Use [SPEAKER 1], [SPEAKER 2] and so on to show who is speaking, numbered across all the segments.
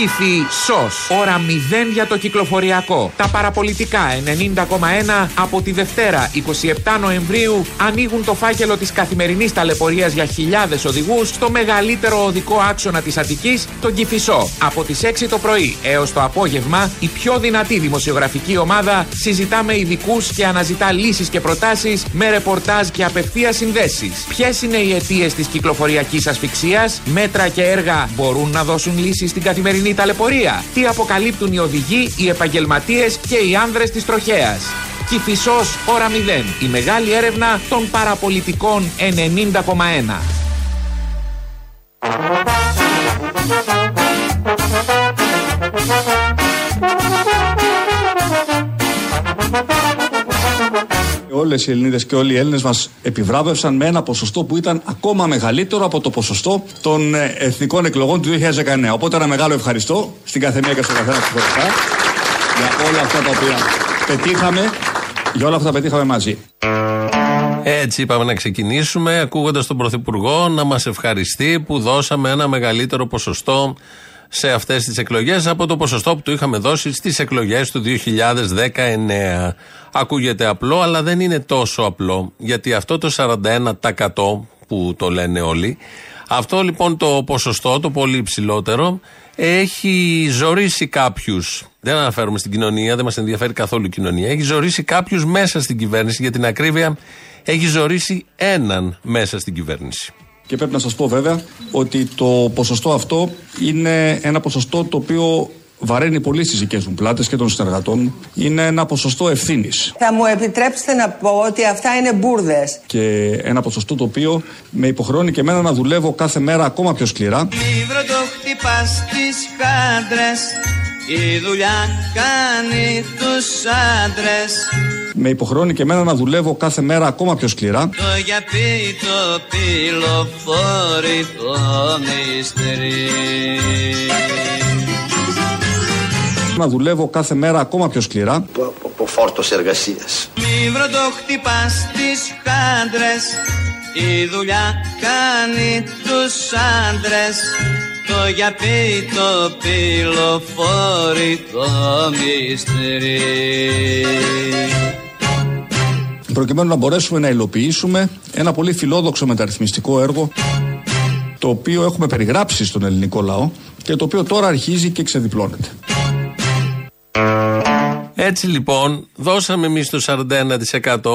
[SPEAKER 1] Κύφη ΣΟΣ. Ώρα 0 για το κυκλοφοριακό. Τα παραπολιτικά 90,1 από τη Δευτέρα 27 Νοεμβρίου ανοίγουν το φάκελο της καθημερινής ταλαιπωρίας για χιλιάδες οδηγούς στο μεγαλύτερο οδικό άξονα της Αττικής, τον Κυφισό. Από τις 6 το πρωί έως το απόγευμα, η πιο δυνατή δημοσιογραφική ομάδα συζητά με ειδικούς και αναζητά λύσεις και προτάσεις με ρεπορτάζ και απευθείας συνδέσεις. Ποιες είναι οι αιτίες της κυκλοφοριακής ασφυξίας, μέτρα και έργα μπορούν να δώσουν λύσεις στην καθημερινή ταλαιπωρία. Τι αποκαλύπτουν οι οδηγοί, οι επαγγελματίες και οι άνδρες της τροχέας. Κυφισός ώρα 0. Η μεγάλη έρευνα των παραπολιτικών 90,1.
[SPEAKER 2] Όλες οι Ελληνίδες και όλοι οι Έλληνες μας επιβράβευσαν με ένα ποσοστό που ήταν ακόμα μεγαλύτερο από το ποσοστό των ε, εθνικών εκλογών του 2019. Οπότε ένα μεγάλο ευχαριστώ στην καθεμία και στον καθένα ξεχωριστά για όλα αυτά τα οποία πετύχαμε, για όλα αυτά τα πετύχαμε μαζί.
[SPEAKER 3] Έτσι είπαμε να ξεκινήσουμε ακούγοντας τον Πρωθυπουργό να μας ευχαριστεί που δώσαμε ένα μεγαλύτερο ποσοστό σε αυτές τις εκλογές από το ποσοστό που του είχαμε δώσει στις εκλογές του 2019. Ακούγεται απλό αλλά δεν είναι τόσο απλό γιατί αυτό το 41% που το λένε όλοι αυτό λοιπόν το ποσοστό, το πολύ υψηλότερο, έχει ζωρίσει κάποιους. Δεν αναφέρουμε στην κοινωνία, δεν μας ενδιαφέρει καθόλου η κοινωνία. Έχει ζωρίσει κάποιους μέσα στην κυβέρνηση. Για την ακρίβεια, έχει ζωρίσει έναν μέσα στην κυβέρνηση.
[SPEAKER 2] Και πρέπει να σας πω βέβαια ότι το ποσοστό αυτό είναι ένα ποσοστό το οποίο βαραίνει πολύ στις δικές μου πλάτες και των συνεργατών μου. Είναι ένα ποσοστό ευθύνης.
[SPEAKER 4] Θα μου επιτρέψετε να πω ότι αυτά είναι μπουρδες.
[SPEAKER 2] Και ένα ποσοστό το οποίο με υποχρεώνει και εμένα να δουλεύω κάθε μέρα ακόμα πιο σκληρά.
[SPEAKER 5] Μήβρο το χτυπάς στι χάντρε. Η δουλειά κάνει τους άντρες.
[SPEAKER 2] Με υποχρεώνει και εμένα να δουλεύω κάθε μέρα ακόμα πιο σκληρά.
[SPEAKER 5] Το για πει το πυλοφόρι το μυστρή.
[SPEAKER 2] Να δουλεύω κάθε μέρα ακόμα πιο σκληρά.
[SPEAKER 6] από, από φόρτος εργασίας.
[SPEAKER 5] Μήβρο το χτυπάς στι χάντρες. Η δουλειά κάνει τους άντρες. Το για πει το πυλοφόρι το μυστρή.
[SPEAKER 2] προκειμένου να μπορέσουμε να υλοποιήσουμε ένα πολύ φιλόδοξο μεταρρυθμιστικό έργο το οποίο έχουμε περιγράψει στον ελληνικό λαό και το οποίο τώρα αρχίζει και ξεδιπλώνεται.
[SPEAKER 3] Έτσι λοιπόν, δώσαμε εμείς το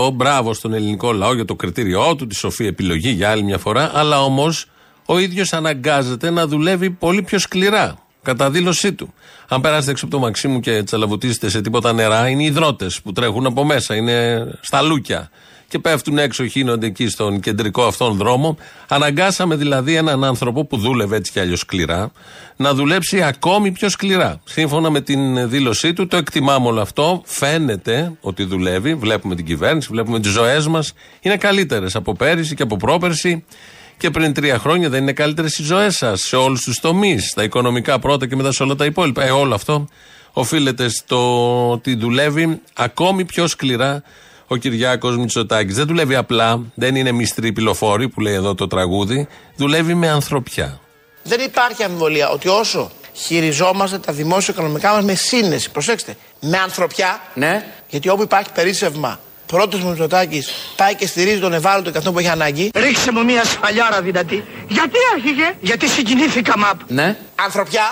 [SPEAKER 3] 41%. Μπράβο στον ελληνικό λαό για το κριτήριό του, τη σοφή επιλογή για άλλη μια φορά. Αλλά όμως ο ίδιος αναγκάζεται να δουλεύει πολύ πιο σκληρά. Κατά δήλωσή του. Αν περάσετε έξω από το Μαξίμου και τσαλαβουτίσετε σε τίποτα νερά, είναι οι υδρότες που τρέχουν από μέσα, είναι στα λούκια. Και πέφτουν έξω, χύνονται εκεί στον κεντρικό αυτόν δρόμο. Αναγκάσαμε δηλαδή έναν άνθρωπο που δούλευε έτσι κι αλλιώς σκληρά, να δουλέψει ακόμη πιο σκληρά. Σύμφωνα με την δήλωσή του, το εκτιμάμε όλο αυτό. Φαίνεται ότι δουλεύει. Βλέπουμε την κυβέρνηση, βλέπουμε τις ζωές μας. Είναι καλύτερες από πέρυσι και από πρόπερσι και πριν τρία χρόνια δεν είναι καλύτερες οι ζωές σας σε όλους τους τομείς. Στα οικονομικά πρώτα και μετά σε όλα τα υπόλοιπα. Ε, όλο αυτό οφείλεται στο ότι δουλεύει ακόμη πιο σκληρά ο Κυριάκος Μητσοτάκης. Δεν δουλεύει απλά, δεν είναι μυστρή πυλοφόρη που λέει εδώ το τραγούδι. Δουλεύει με ανθρωπιά.
[SPEAKER 7] Δεν υπάρχει αμφιβολία ότι όσο χειριζόμαστε τα δημόσια οικονομικά μας με σύνεση, προσέξτε, με ανθρωπιά,
[SPEAKER 6] Ναι.
[SPEAKER 7] γιατί όπου υπάρχει περίσσευμα, πρώτος μου Μητσοτάκης πάει και στηρίζει τον ευάλωτο και αυτό που έχει ανάγκη.
[SPEAKER 8] Ρίξε μου μια σφαλιάρα δυνατή. Γιατί άρχιγε; Γιατί συγκινήθηκα μαπ.
[SPEAKER 6] Ναι.
[SPEAKER 7] Ανθρωπιά,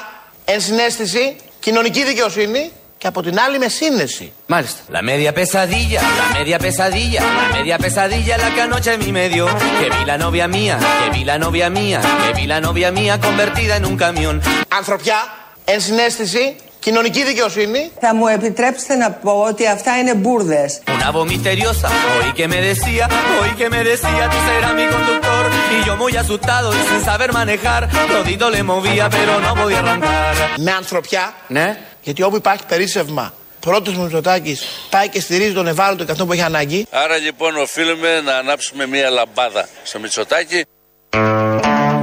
[SPEAKER 7] ενσυναίσθηση, κοινωνική δικαιοσύνη και από την άλλη με σύνεση.
[SPEAKER 6] Μάλιστα.
[SPEAKER 9] La media pesadilla, la media pesadilla, la media pesadilla la que anoche a mí me dio. Que vi la novia mía, que vi la novia mía, que vi la novia mía convertida en un camión.
[SPEAKER 7] Ανθρωπιά, ενσυναίσθηση, κοινωνική δικαιοσύνη
[SPEAKER 4] Θα μου επιτρέψετε να πω ότι αυτά είναι μπουρδες.
[SPEAKER 9] Una voz misteriosa, oí que me decía, oí que me decía, tú serás mi conductor. Y yo muy asustado y sin saber manejar, todito le movía pero no podía arrancar.
[SPEAKER 7] με ανθρωπιά,
[SPEAKER 6] Ναι.
[SPEAKER 7] γιατί όπου υπάρχει περίσσευμα, πρώτος μου Μητσοτάκης πάει και στηρίζει τον ευάλωτο και αυτό που έχει ανάγκη.
[SPEAKER 10] Άρα λοιπόν οφείλουμε να ανάψουμε μία λαμπάδα στο Μητσοτάκι.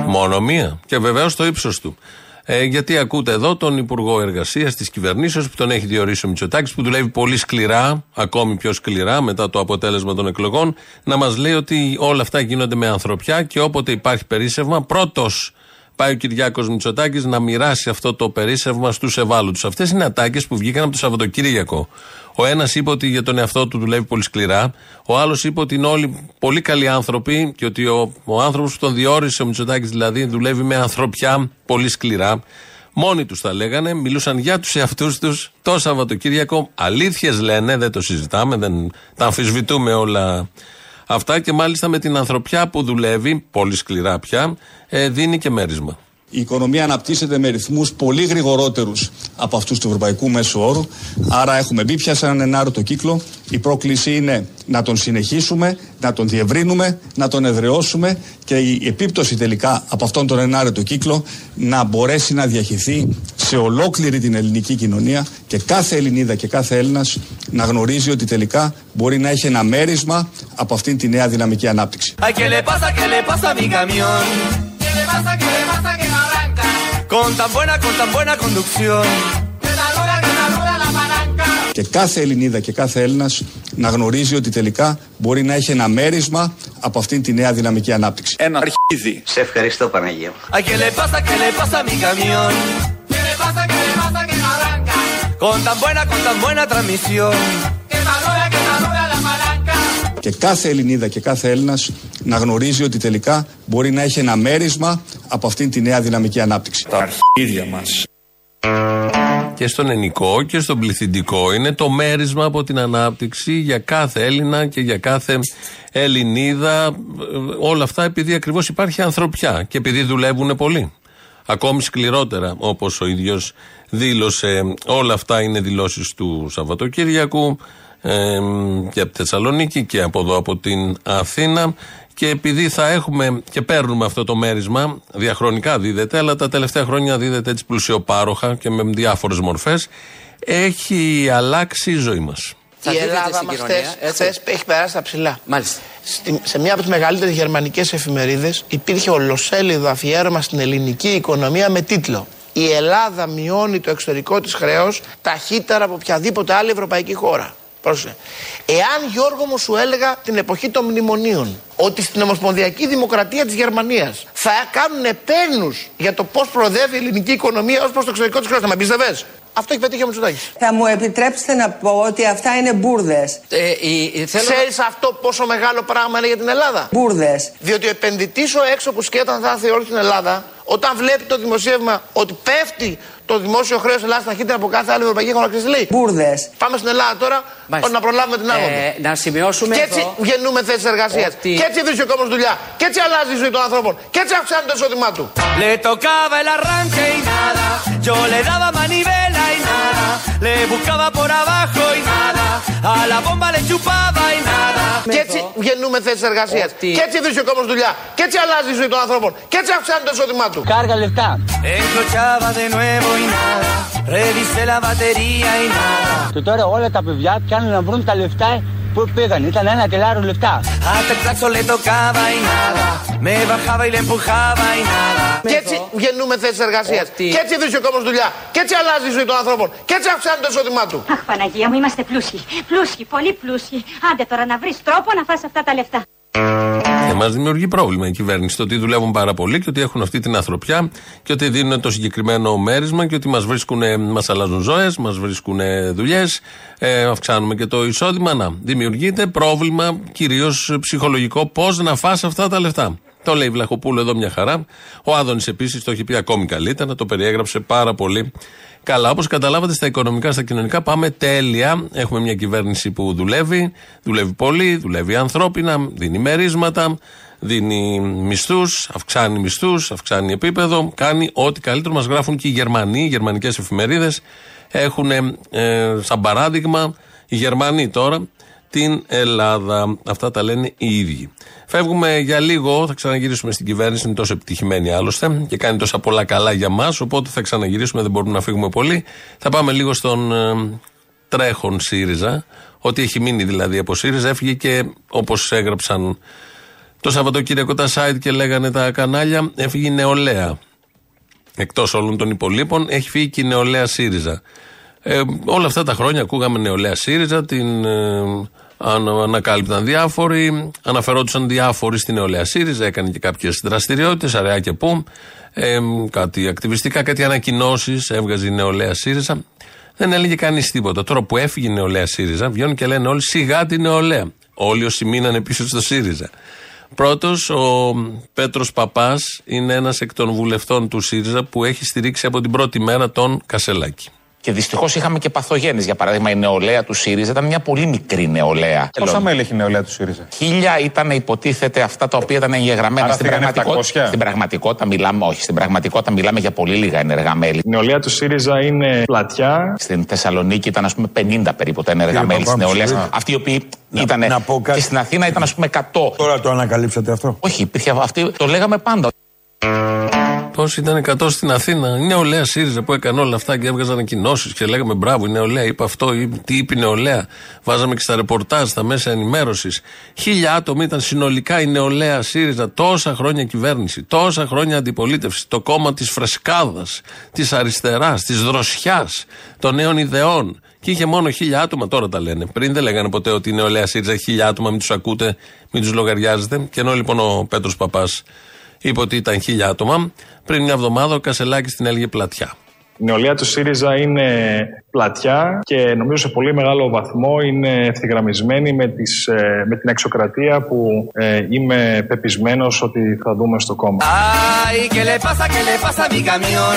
[SPEAKER 3] Μόνο μία. Και βεβαίως το ύψος του. Ε, γιατί ακούτε εδώ τον Υπουργό Εργασίας της κυβερνήσεως που τον έχει διορίσει ο Μητσοτάκης, που δουλεύει πολύ σκληρά, ακόμη πιο σκληρά μετά το αποτέλεσμα των εκλογών, να μας λέει ότι όλα αυτά γίνονται με ανθρωπιά και όποτε υπάρχει περίσσευμα, πρώτος πάει ο Κυριάκος Μητσοτάκης να μοιράσει αυτό το περίσσευμα στους ευάλωτους. Αυτές είναι ατάκες που βγήκαν από το Σαββατοκύριακο. Ο ένας είπε ότι για τον εαυτό του δουλεύει πολύ σκληρά. Ο άλλος είπε ότι είναι όλοι πολύ καλοί άνθρωποι και ότι ο, ο άνθρωπος που τον διόρισε, ο Μητσοτάκης δηλαδή, δουλεύει με ανθρωπιά πολύ σκληρά. Μόνοι τους τα λέγανε, μιλούσαν για τους εαυτούς τους το Σαββατοκύριακο. Αλήθειες λένε, δεν το συζητάμε, δεν τα αμφισβητούμε όλα αυτά και μάλιστα με την ανθρωπιά που δουλεύει, πολύ σκληρά πια, ε, δίνει και μέρισμα.
[SPEAKER 2] Η οικονομία αναπτύσσεται με ρυθμούς πολύ γρηγορότερους από αυτούς του ευρωπαϊκού μέσου όρου. Άρα έχουμε μπει πια σε έναν ενάρετο κύκλο. Η πρόκληση είναι να τον συνεχίσουμε, να τον διευρύνουμε, να τον εδραιώσουμε και η επίπτωση τελικά από αυτόν τον ενάρετο κύκλο να μπορέσει να διαχυθεί σε ολόκληρη την ελληνική κοινωνία και κάθε Ελληνίδα και κάθε Έλληνας να γνωρίζει ότι τελικά μπορεί να έχει ένα μέρισμα από αυτήν τη νέα δυναμική ανάπτυξη.
[SPEAKER 9] Con tan buena, con tan buena conducción.
[SPEAKER 2] Και κάθε Ελληνίδα και κάθε Έλληνας να γνωρίζει ότι τελικά μπορεί να έχει ένα μέρισμα από αυτήν τη νέα δυναμική ανάπτυξη.
[SPEAKER 6] Ένα αρχίδι. Σε ευχαριστώ Παναγία.
[SPEAKER 9] ¿A qué le pasa, qué le pasa a mi camión? ¿Qué le pasa, qué le pasa que no arranca? Con tan buena, con tan buena transmisión. Que madura, que madura la palanca.
[SPEAKER 2] Και κάθε Ελληνίδα και κάθε Έλληνας να γνωρίζει ότι τελικά μπορεί να έχει ένα μέρισμα από αυτήν τη νέα δυναμική ανάπτυξη.
[SPEAKER 6] Τα αρχίδια μας.
[SPEAKER 3] Και στον ενικό και στον πληθυντικό είναι το μέρισμα από την ανάπτυξη για κάθε Έλληνα και για κάθε Ελληνίδα. Όλα αυτά επειδή ακριβώς υπάρχει ανθρωπιά και επειδή δουλεύουν πολύ. Ακόμη σκληρότερα όπως ο ίδιος δήλωσε. Όλα αυτά είναι δηλώσεις του Σαββατοκύριακου ε, και από τη Θεσσαλονίκη και από εδώ από την Αθήνα και επειδή θα έχουμε και παίρνουμε αυτό το μέρισμα, διαχρονικά δίδεται, αλλά τα τελευταία χρόνια δίδεται έτσι πλουσιοπάροχα και με διάφορες μορφές, έχει αλλάξει η ζωή μας.
[SPEAKER 7] Η Ελλάδα μας χθε έχει περάσει τα ψηλά.
[SPEAKER 9] Μάλιστα.
[SPEAKER 7] Στη- σε μία από τις μεγαλύτερες γερμανικές εφημερίδες υπήρχε ολοσέλιδο αφιέρωμα στην ελληνική οικονομία με τίτλο Η Ελλάδα μειώνει το εξωτερικό της χρέος ταχύτερα από οποιαδήποτε άλλη ευρωπαϊκή χώρα. Πρόσεχε. Εάν Γιώργο μου σου έλεγα την εποχή των μνημονίων ότι στην Ομοσπονδιακή Δημοκρατία της Γερμανίας θα κάνουν επένους για το πώς προοδεύει η ελληνική οικονομία ως προς το εξωτερικό της χρέο, θα με πίστευε. Αυτό έχει πετύχει ο Μητσοτάκης.
[SPEAKER 4] Θα μου επιτρέψετε να πω ότι αυτά είναι μπουρδες.
[SPEAKER 9] Ε, η- θέλω να-
[SPEAKER 7] Ξέρεις αυτό πόσο μεγάλο πράγμα είναι για την Ελλάδα;
[SPEAKER 4] Μπουρδες.
[SPEAKER 7] Διότι ο επενδυτής ο έξω που σκέφτεται θα έρθει όλη στην Ελλάδα, όταν βλέπει το δημοσίευμα ότι πέφτει το δημόσιο χρέος Ελλάδα ταχύτερα από κάθε άλλη ευρωπαϊκή χώρα, ξέρεις τι λέει;
[SPEAKER 4] Μπουρδε.
[SPEAKER 7] Πάμε στην Ελλάδα τώρα
[SPEAKER 9] Μάλιστα.
[SPEAKER 7] ώστε να προλάβουμε την άγωνο.
[SPEAKER 9] Ε, να σημειώσουμε
[SPEAKER 7] και έτσι
[SPEAKER 9] εδώ
[SPEAKER 7] γεννούμε θέσεις εργασίας.
[SPEAKER 9] ότι-
[SPEAKER 7] Και έτσι βρίσκει ο κόσμος δουλειά. Και έτσι αλλάζει η ζωή των ανθρώπων. Και έτσι αυξάνει το εισόδημά του.
[SPEAKER 9] Le tocaba el arranque y nada. Yo le daba manivela y nada. Le buscaba por abajo y nada. A la bomba le chupaba y nada.
[SPEAKER 7] Και έτσι γεννούμε θέσεις εργασίας.
[SPEAKER 9] Ότι-
[SPEAKER 7] Και έτσι βρίσκει ο κόσμο δουλειά. Και έτσι αλλάζει η ζωή των ανθρώπων. Και έτσι αυξάνει το εισόδημά του.
[SPEAKER 8] Κάργα λεφτά.
[SPEAKER 9] Encrochaba de nuevo y nada. Revisé la batería y nada.
[SPEAKER 8] Και τώρα όλα τα παιδιά πιάνουν να βρουν τα λεφτά που πήγαν. Ήταν ένα τελάριο λεφτά.
[SPEAKER 9] Hasta el claxon le tocaba y nada. Me bajaba y le empujaba y nada.
[SPEAKER 7] Και έτσι γεννούμε θέσεις εργασίας.
[SPEAKER 9] Ότι-
[SPEAKER 7] Και έτσι βρίσκει ο κόσμος δουλειά. Και έτσι αλλάζει η ζωή των ανθρώπων. Και έτσι αυξάνει το εισόδημά του.
[SPEAKER 11] Αχ, Παναγία μου, είμαστε πλούσιοι. Πλούσιοι, πολύ πλούσιοι. Άντε τώρα να βρεις τρόπο να φας αυτά τα λεφτά.
[SPEAKER 3] Και μας δημιουργεί πρόβλημα η κυβέρνηση το ότι δουλεύουν πάρα πολύ και ότι έχουν αυτή την ανθρωπιά και ότι δίνουν το συγκεκριμένο μέρισμα και ότι μας βρίσκουν, μας αλλάζουν ζωές, μας βρίσκουν δουλειές, ε, αυξάνουμε και το εισόδημα. Να, δημιουργείται πρόβλημα κυρίως ψυχολογικό πώς να φας αυτά τα λεφτά. Το λέει η Βλαχοπούλου εδώ μια χαρά. Ο Άδωνης επίσης το έχει πει ακόμη καλύτερα, το περιέγραψε πάρα πολύ καλά. Όπως καταλάβατε, στα οικονομικά, στα κοινωνικά πάμε τέλεια. Έχουμε μια κυβέρνηση που δουλεύει, δουλεύει πολύ, δουλεύει ανθρώπινα, δίνει μερίσματα, δίνει μισθούς, αυξάνει μισθούς, αυξάνει επίπεδο, κάνει ό,τι καλύτερο. Μας γράφουν και οι Γερμανοί, οι γερμανικές εφημερίδες. Έχουν, ε, σαν παράδειγμα, οι Γερμανοί τώρα την Ελλάδα. Αυτά τα λένε οι ίδιοι. Φεύγουμε για λίγο, θα ξαναγυρίσουμε στην κυβέρνηση, είναι τόσο επιτυχημένη άλλωστε και κάνει τόσα πολλά καλά για μας. Οπότε θα ξαναγυρίσουμε, δεν μπορούμε να φύγουμε πολύ. Θα πάμε λίγο στον ε, τρέχον ΣΥΡΙΖΑ. Ό,τι έχει μείνει δηλαδή από ΣΥΡΙΖΑ έφυγε και όπως έγραψαν το Σαββατοκύριακο τα site και λέγανε τα κανάλια, έφυγε η νεολαία. Εκτός όλων των υπολείπων, έχει φύγει και η νεολαία ΣΥΡΙΖΑ. Ε, όλα αυτά τα χρόνια ακούγαμε νεολαία ΣΥΡΙΖΑ, την ε, ανα- ανακάλυπταν διάφοροι, αναφερόντουσαν διάφοροι στην νεολαία ΣΥΡΙΖΑ, έκανε και κάποιες δραστηριότητες, αραιά και πού, ε, κάτι ακτιβιστικά, κάτι ανακοινώσεις, έβγαζε η νεολαία ΣΥΡΙΖΑ. Δεν έλεγε κανείς τίποτα. Τώρα που έφυγε η νεολαία ΣΥΡΙΖΑ, βγαίνουν και λένε όλοι σιγά τη νεολαία. Όλοι όσοι μείνανε πίσω στο ΣΥΡΙΖΑ. Πρώτος, ο Πέτρος Παπάς είναι ένας εκ των βουλευτών του ΣΥΡΙΖΑ που έχει στηρίξει από την πρώτη μέρα τον Κασελάκη.
[SPEAKER 12] Και δυστυχώς είχαμε και παθογένειες. Για παράδειγμα, η νεολαία του ΣΥΡΙΖΑ ήταν μια πολύ μικρή νεολαία.
[SPEAKER 13] Πόσα μέλη έχει η νεολαία του ΣΥΡΙΖΑ;
[SPEAKER 12] Χίλια ήταν υποτίθεται αυτά τα οποία ήταν εγγεγραμμένα
[SPEAKER 13] Άρα
[SPEAKER 12] στην
[SPEAKER 13] φύγανε
[SPEAKER 12] πραγματικότητα.
[SPEAKER 13] 700.
[SPEAKER 12] Στην πραγματικότητα μιλάμε, όχι, στην πραγματικότητα μιλάμε για πολύ λίγα ενεργά μέλη.
[SPEAKER 13] Η νεολαία του ΣΥΡΙΖΑ είναι πλατιά.
[SPEAKER 12] Στην Θεσσαλονίκη ήταν, ας πούμε, 50 περίπου τα ενεργά
[SPEAKER 14] Κύριε
[SPEAKER 12] μέλη της
[SPEAKER 14] Παπάμουσου,
[SPEAKER 12] νεολαίας.
[SPEAKER 14] κύριε.
[SPEAKER 12] Αυτοί οι οποίοι
[SPEAKER 14] Να-
[SPEAKER 12] ήταν.
[SPEAKER 14] να πω κάτι.
[SPEAKER 12] Και στην Αθήνα ήταν, ας πούμε, 100.
[SPEAKER 14] Τώρα το ανακαλύψατε αυτό;
[SPEAKER 12] Όχι, υπήρχε αυτή. Το λέγαμε πάντα.
[SPEAKER 3] Πώ ήταν 100 στην Αθήνα. Η νεολαία ΣΥΡΙΖΑ που έκανε όλα αυτά και έβγαζε ανακοινώσει και λέγαμε μπράβο, η νεολαία είπε αυτό, ή τι είπε η νεολαία. Βάζαμε και στα ρεπορτάζ, στα μέσα ενημέρωσης. Χίλια άτομα ήταν συνολικά η νεολαία ΣΥΡΙΖΑ. Τόσα χρόνια κυβέρνηση, τόσα χρόνια αντιπολίτευση. Το κόμμα της φρεσκάδας, της αριστεράς, της δροσιάς, των νέων ιδεών. Και είχε μόνο χίλια άτομα, τώρα τα λένε. Πριν δεν λέγανε ποτέ ότι η νεολαία ΣΥΡΙΖΑ έχει χίλια άτομα, μην τους ακούτε, μην τους λογαριάζετε. Και ενώ λοιπόν ο Πέτρος Παπάς είπε ότι ήταν χίλια άτομα, πριν μια εβδομάδα ο Κασελάκης την έλεγε πλατιά.
[SPEAKER 13] Η νεολαία του ΣΥΡΙΖΑ είναι πλατιά και νομίζω σε πολύ μεγάλο βαθμό είναι ευθυγραμμισμένη με, τις, ε, με την εξοκρατία που ε, είμαι πεπισμένος ότι θα δούμε στο κόμμα.
[SPEAKER 9] Ay, ¿qué le pasa, qué le pasa a mi camión?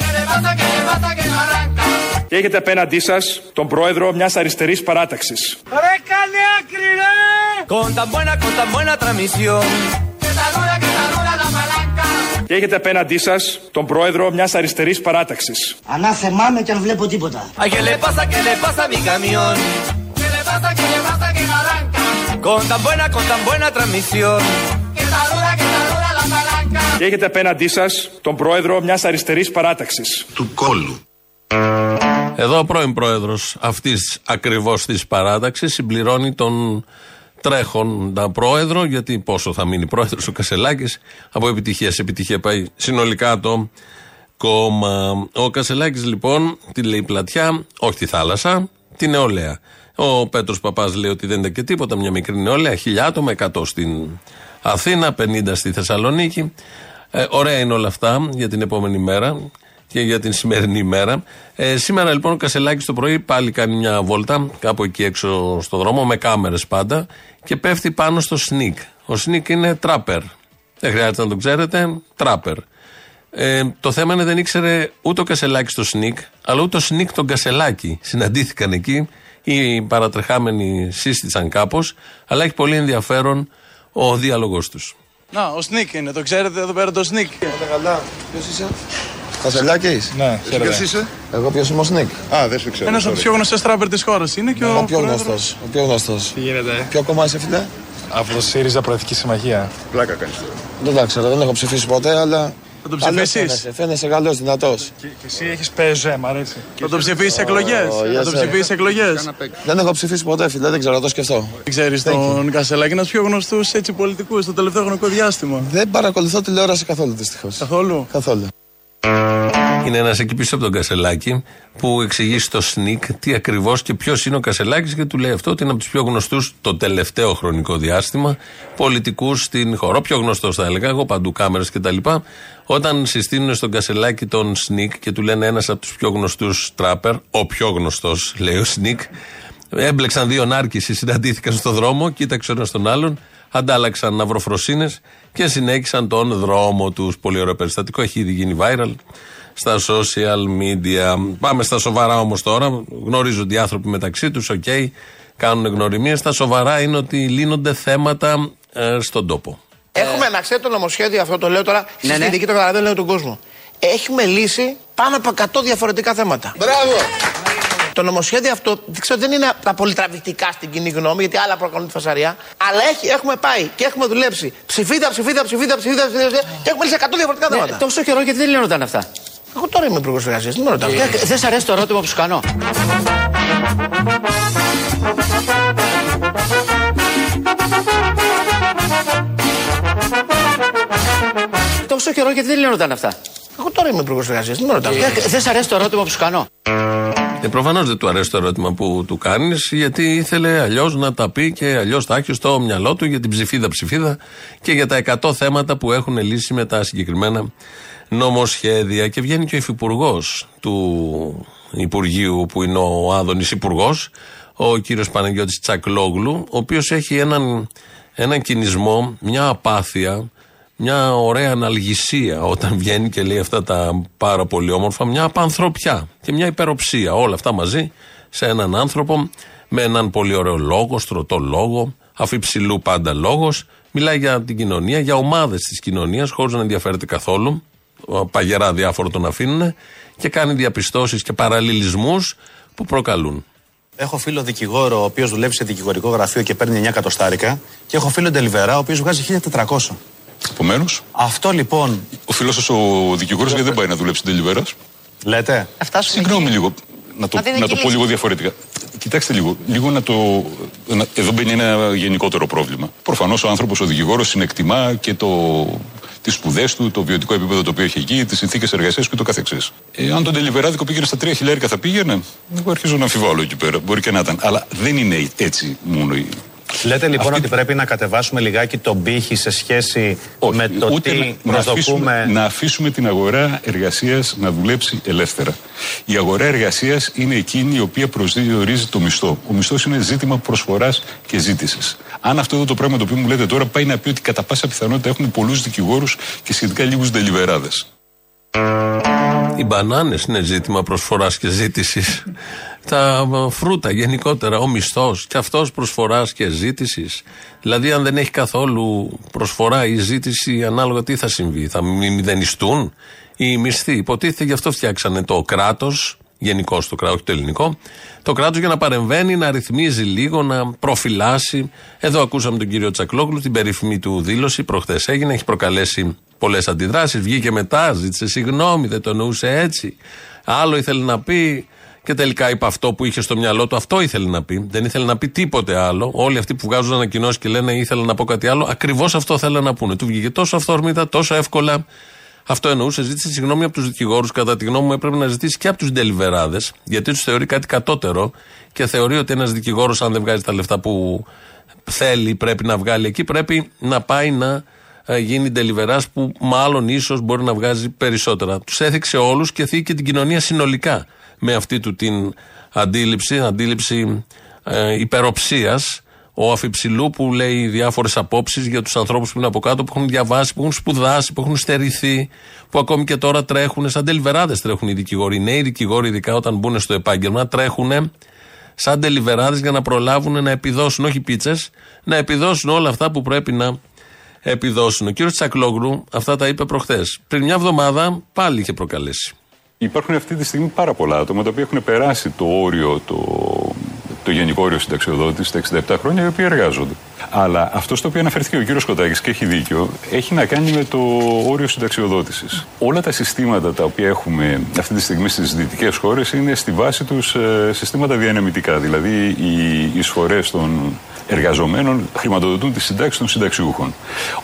[SPEAKER 9] ¿Qué le pasa, qué le pasa que no arranca?
[SPEAKER 13] Και έχετε απέναντί σας τον πρόεδρο μιας αριστερής παράταξης.
[SPEAKER 9] ¡Re cale acri, Con
[SPEAKER 13] Και έχετε απέναντί σας τον πρόεδρο μιας αριστερής παράταξης.
[SPEAKER 15] Ανάθεμά με και αν βλέπω τίποτα.
[SPEAKER 9] Ay, ¿qué le pasa, qué le pasa a mi camión? ¿Qué le pasa, qué le pasa que no arranca? Con tan buena, con tan buena transmisión. Que está dura, que está dura la palanca.
[SPEAKER 13] Και έχετε απέναντί σας τον πρόεδρο μιας αριστερής παράταξης.
[SPEAKER 14] Του κόλου.
[SPEAKER 3] Εδώ ο πρώην πρόεδρος αυτής ακριβώς της παράταξης συμπληρώνει τον τρέχοντα πρόεδρο, γιατί πόσο θα μείνει πρόεδρος ο Κασελάκης, από επιτυχία σε επιτυχία πάει συνολικά το κόμμα. Ο Κασελάκης λοιπόν τη λέει πλατιά, όχι τη θάλασσα, τη νεολαία. Ο Πέτρος Παπάς λέει ότι δεν ήταν και τίποτα, μια μικρή νεολαία, χιλιά άτομα, 100 στην Αθήνα, 50 στη Θεσσαλονίκη. Ε, ωραία είναι όλα αυτά για την επόμενη μέρα και για την σημερινή μέρα. Ε, σήμερα λοιπόν ο Κασελάκης το πρωί πάλι κάνει μια βόλτα κάπου εκεί έξω στο δρόμο με κάμερες πάντα και πέφτει πάνω στο σνικ. Ο σνικ είναι τράπερ. Δεν χρειάζεται να το ξέρετε, τράπερ. Ε, το θέμα είναι δεν ήξερε ούτε ο Κασελάκης το σνικ, αλλά ούτε ο σνικ τον Κασελάκη. Συναντήθηκαν εκεί, οι παρατρεχάμενοι σύστησαν κάπως, αλλά έχει πολύ ενδιαφέρον ο διάλογο τους.
[SPEAKER 16] Να, ο Snik είναι, το ξέρετε εδώ πέρα το Snik.
[SPEAKER 17] καλά. Ποιος είσαι, Κασελάκης.
[SPEAKER 16] Ναι,
[SPEAKER 17] Ποιος είσαι, Εγώ ποιο είμαι ο Snik. Α, δεν σου ξέρω.
[SPEAKER 16] Ένας από τους πιο γνωστούς τράπερ της χώρας είναι και ο.
[SPEAKER 17] Ο πιο
[SPEAKER 16] πρόεδρος.
[SPEAKER 17] γνωστός. Ο πιο γνωστός.
[SPEAKER 16] Τι γίνεται.
[SPEAKER 17] Ποιο κόμμα είσαι, φίλε.
[SPEAKER 16] Από το ΣΥΡΙΖΑ Προεδρική Συμμαχία.
[SPEAKER 17] Πλάκα κάνεις Δεν τα ξέρω, δεν έχω ψηφίσει ποτέ, αλλά.
[SPEAKER 16] Θα το
[SPEAKER 17] Καλός
[SPEAKER 16] ψηφίσεις;
[SPEAKER 17] φαίνεσαι, Φαίνεσαι καλός, δυνατός.
[SPEAKER 16] Και εσύ έχεις ΠΕΖΕ, μ' αρέσει. Θα το ψηφίσεις εκλογές; Θα το ψηφίσεις εκλογές;
[SPEAKER 17] Δεν έχω ψηφίσει ποτέ, φίλε, δεν ξέρω, να το σκεφτώ.
[SPEAKER 16] Δεν ξέρεις τον Κασελάκη, ένας πιο γνωστούς έτσι πολιτικούς στο τελευταίο χρονικό διάστημα.
[SPEAKER 17] Δεν παρακολουθώ τηλεόραση καθόλου, δυστυχώς.
[SPEAKER 16] Καθόλου;
[SPEAKER 17] Καθόλου.
[SPEAKER 3] Είναι ένας εκεί πίσω από τον Κασελάκη που εξηγεί στο Σνικ τι ακριβώς και ποιος είναι ο Κασελάκης και του λέει αυτό ότι είναι από τους πιο γνωστούς το τελευταίο χρονικό διάστημα πολιτικούς στην χώρα. Ο πιο γνωστός θα έλεγα, εγώ παντού κάμερες κτλ. Όταν συστήνουν στον Κασελάκη τον Σνικ και του λένε ένας από τους πιο γνωστούς τράπερ, ο πιο γνωστός λέει ο Σνικ, έμπλεξαν δύο νάρκισοι, συναντήθηκαν στο δρόμο, κοίταξε ο ένας τον άλλον, αντάλλαξαν ναυροφροσύνες και συνέχισαν τον δρόμο τους. Πολύ ωραίο περιστατικό, έχει ήδη γίνει viral στα social media. Πάμε στα σοβαρά όμως τώρα. Γνωρίζονται οι άνθρωποι μεταξύ τους, οκ, κάνουν γνωριμίες. Τα σοβαρά είναι ότι λύνονται θέματα ε, στον τόπο.
[SPEAKER 7] Έχουμε να ξέρετε το νομοσχέδιο, αυτό το λέω τώρα, στη
[SPEAKER 3] ναι.
[SPEAKER 7] δική το καταλαβαίνω, λέω τον κόσμο. Έχουμε λύσει πάνω από 100 διαφορετικά θέματα. Μπράβο! Το νομοσχέδιο αυτό δεν ξέρω, δεν είναι από τα πολύ τραβηκτικά στην κοινή γνώμη, γιατί άλλα προκαλούν τη φασαρία. Αλλά έχει, έχουμε πάει και έχουμε δουλέψει ψηφίδα, ψηφίδα, ψηφίδα, ψηφίδα, ψηφίδα, ψηφίδα και έχουμε λύσει 100 διαφορετικά
[SPEAKER 18] Ναι,
[SPEAKER 7] θέματα.
[SPEAKER 18] τόσο καιρό γιατί δεν λύνονταν αυτά;
[SPEAKER 7] Εγώ τώρα είμαι υπουργός εργασίας, δεν με ρωτάω.
[SPEAKER 18] Δεν δεν σ' αρέσει το ερώτημα που σου κάνω. Τόσο καιρό γιατί δεν λύνονταν αυτά;
[SPEAKER 7] Εγώ τώρα είμαι υπουργός εργασίας, δεν με ρωτάω.
[SPEAKER 18] Δεν δεν σ' αρέσει το ερώτημα που σου κάνω.
[SPEAKER 3] Ε, Προφανώς δεν του αρέσει το ερώτημα που του κάνεις, γιατί ήθελε αλλιώς να τα πει και αλλιώς τα έχει στο μυαλό του για την ψηφίδα ψηφίδα και για τα 100 θέματα που έχουν λύσει με τα συγκεκριμένα νομοσχέδια. Και βγαίνει και ο υφυπουργός του Υπουργείου, που είναι ο Άδωνης Υπουργός, ο κύριος Παναγιώτης Τσακλόγλου, ο οποίος έχει έναν, έναν κινησμό, μια απάθεια, μια ωραία αναλγησία όταν βγαίνει και λέει αυτά τα πάρα πολύ όμορφα, μια απανθρωπιά και μια υπεροψία. Όλα αυτά μαζί σε έναν άνθρωπο με έναν πολύ ωραίο λόγο, στρωτό λόγο, αφιψηλού πάντα λόγος. Μιλάει για την κοινωνία, για ομάδες της κοινωνίας, χωρίς να ενδιαφέρεται καθόλου. Παγερά διάφορο τον αφήνουν και κάνει διαπιστώσεις και παραλληλισμούς που προκαλούν.
[SPEAKER 19] Έχω φίλο δικηγόρο, ο οποίος δουλεύει σε δικηγορικό γραφείο και παίρνει 9 εκατοστάρικα. Και έχω φίλο Ντελιβερά, ο οποίος βγάζει 1400.
[SPEAKER 20] Επομένως.
[SPEAKER 19] Αυτό λοιπόν.
[SPEAKER 20] Ο φίλος σας ο δικηγόρος γιατί δεν πάει να δουλέψει στην Τελιβέρα.
[SPEAKER 19] Λέτε.
[SPEAKER 20] Συγγνώμη λίγο. Να το,
[SPEAKER 19] Αυτή είναι
[SPEAKER 20] να
[SPEAKER 19] και
[SPEAKER 20] το πω
[SPEAKER 19] λύση.
[SPEAKER 20] λίγο διαφορετικά. Κοιτάξτε λίγο. Λίγο να το. να- εδώ μπαίνει ένα γενικότερο πρόβλημα. Προφανώς ο άνθρωπος, ο δικηγόρος, συνεκτιμά και το, τις σπουδές του, το βιωτικό επίπεδο το οποίο έχει εκεί, τις συνθήκες εργασίας και το καθεξής. Ε, αν τον τελιβεράδικο πήγαινε στα τρία χιλιάρικα θα πήγαινε. Εγώ αρχίζω να αμφιβάλλω εκεί πέρα. Μπορεί και να ήταν. Αλλά δεν είναι έτσι μόνο η.
[SPEAKER 19] Λέτε λοιπόν
[SPEAKER 20] Αυτή-
[SPEAKER 19] ότι πρέπει να κατεβάσουμε λιγάκι τον πύχη σε σχέση με το
[SPEAKER 20] ούτε
[SPEAKER 19] τι
[SPEAKER 20] να, να, αφήσουμε,
[SPEAKER 19] προσδοκούμε.
[SPEAKER 20] να αφήσουμε την αγορά εργασίας να δουλέψει ελεύθερα. Η αγορά εργασίας είναι εκείνη η οποία προσδιορίζει το μισθό. Ο μισθός είναι ζήτημα προσφοράς και ζήτησης. Αν αυτό εδώ το πράγμα το οποίο μου λέτε τώρα πάει να πει ότι κατά πάσα πιθανότητα έχουμε πολλούς δικηγόρους και σχετικά λίγους ντελιβεράδες.
[SPEAKER 3] Οι μπανάνες είναι ζήτημα προσφοράς και ζήτησης. Τα ε, φρούτα γενικότερα, ο μισθός και αυτός προσφοράς και ζήτησης. Δηλαδή, αν δεν έχει καθόλου προσφορά ή ζήτηση, ανάλογα τι θα συμβεί, θα μη- μηδενιστούν οι μισθοί. Υποτίθεται γι' αυτό φτιάξανε το κράτος, γενικώ το κράτο, όχι το ελληνικό, το κράτος για να παρεμβαίνει, να ρυθμίζει λίγο, να προφυλάσει. Εδώ ακούσαμε τον κύριο Τσακλόγλου, την περίφημη του δήλωση, προχθές έγινε, έχει προκαλέσει πολλές αντιδράσεις. Βγήκε μετά, ζήτησε συγγνώμη, δεν το εννοούσε έτσι. Άλλο ήθελε να πει και τελικά είπε αυτό που είχε στο μυαλό του. Αυτό ήθελε να πει. Δεν ήθελε να πει τίποτε άλλο. Όλοι αυτοί που βγάζουν ανακοινώσεις και λένε ήθελα να πω κάτι άλλο, ακριβώς αυτό θέλανε να πούνε. Του βγήκε τόσο αυθόρμητα, τόσο εύκολα. Αυτό εννοούσε. Ζήτησε συγγνώμη από τους δικηγόρους. Κατά τη γνώμη μου, έπρεπε να ζητήσει και από τους ντελιβεράδες, γιατί τους θεωρεί κάτι κατώτερο και θεωρεί ότι ένας δικηγόρος, αν δεν βγάζει τα λεφτά που θέλει, πρέπει να βγάλει εκεί, πρέπει να πάει να ε, γίνει ντελιβερά που μάλλον ίσως μπορεί να βγάζει περισσότερα. Τους έθιξε όλους και θίγει και την κοινωνία συνολικά με αυτή του την αντίληψη, αντίληψη ε, υπεροψίας. Ο Αφιψηλού που λέει διάφορες απόψεις για τους ανθρώπους που είναι από κάτω, που έχουν διαβάσει, που έχουν σπουδάσει, που έχουν στερηθεί, που ακόμη και τώρα τρέχουν, σαν τελιβεράδε τρέχουν οι δικηγόροι. Οι νέοι δικηγόροι, ειδικά όταν μπουν στο επάγγελμα, τρέχουν σαν τελιβεράδε για να προλάβουν να επιδώσουν, όχι πίτσες, να επιδώσουν όλα αυτά που πρέπει να επιδώσουν. Ο κύριος Τσακλόγλου αυτά τα είπε προχθές. Πριν μια εβδομάδα πάλι είχε προκαλέσει.
[SPEAKER 20] Υπάρχουν αυτή τη στιγμή πάρα πολλά άτομα τα οποία έχουν περάσει το όριο, το, το γενικό όριο συνταξιοδότηση στα 67 χρόνια, οι οποίοι εργάζονται. Αλλά αυτό στο οποίο αναφέρθηκε ο κύριος Σκοτάκης και έχει δίκιο, έχει να κάνει με το όριο συνταξιοδότησης. Όλα τα συστήματα τα οποία έχουμε αυτή τη στιγμή στις δυτικές χώρες είναι στη βάση τους συστήματα διανεμητικά. Δηλαδή οι εισφορές των εργαζομένων χρηματοδοτούν τι συντάξει των συνταξιούχων.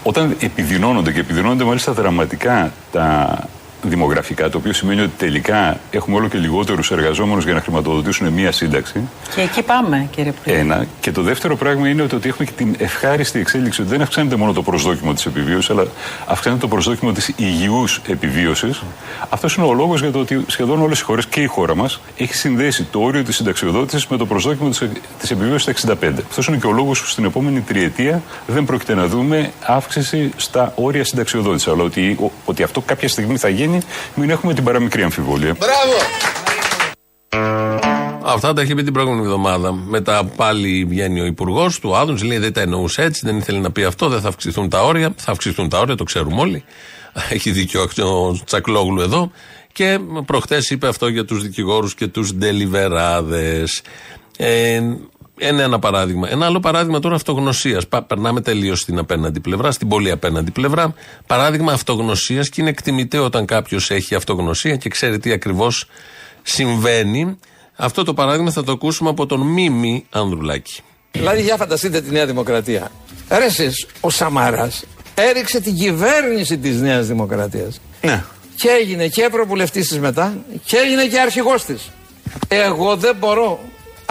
[SPEAKER 20] Όταν επιδεινώνονται και επιδεινώνονται μάλιστα δραματικά τα δημογραφικά, το οποίο σημαίνει ότι τελικά έχουμε όλο και λιγότερους εργαζόμενους για να χρηματοδοτήσουν μία σύνταξη.
[SPEAKER 21] Και εκεί πάμε, κύριε Πρόεδρε.
[SPEAKER 20] Ένα. Και το δεύτερο πράγμα είναι ότι, ότι έχουμε και την ευχάριστη εξέλιξη ότι δεν αυξάνεται μόνο το προσδόκιμο της επιβίωσης, αλλά αυξάνεται το προσδόκιμο της υγιούς επιβίωσης. Αυτός είναι ο λόγος για το ότι σχεδόν όλες οι χώρες και η χώρα μας έχει συνδέσει το όριο της συνταξιοδότησης με το προσδόκιμο της επιβίωσης στα 65. Αυτός είναι και ο λόγος που στην επόμενη τριετία δεν πρόκειται να δούμε αύξηση στα όρια συνταξιοδότησης. Αλλά ότι, ο- ότι αυτό κάποια στιγμή θα γίνει, μην έχουμε την παραμικρή αμφιβολία.
[SPEAKER 3] Αυτά τα είχε πει την προηγούμενη εβδομάδα. Μετά πάλι βγαίνει ο υπουργός του Άδων, λέει δεν τα εννοούσε έτσι, δεν ήθελε να πει αυτό, δεν θα αυξηθούν τα όρια. Θα αυξηθούν τα όρια, το ξέρουμε όλοι. Έχει δίκιο ο Τσακλόγλου εδώ. Και προχθέ είπε αυτό για τους δικηγόρους και τους ντελιβεράδες. Ε, είναι ένα παράδειγμα. Ένα άλλο παράδειγμα τώρα αυτογνωσίας. Περνάμε τελείως στην απέναντι πλευρά, στην πολύ απέναντι πλευρά. Παράδειγμα αυτογνωσίας και είναι εκτιμητέο όταν κάποιος έχει αυτογνωσία και ξέρει τι ακριβώς συμβαίνει. Αυτό το παράδειγμα θα το ακούσουμε από τον Μίμη Ανδρουλάκη.
[SPEAKER 22] Δηλαδή, για φανταστείτε τη Νέα Δημοκρατία. Ρε εσείς, ο Σαμάρας έριξε την κυβέρνηση της Νέας Δημοκρατίας.
[SPEAKER 19] Ναι.
[SPEAKER 22] Και έγινε και ευρωβουλευτής της μετά και έγινε και αρχηγός της. Εγώ δεν μπορώ.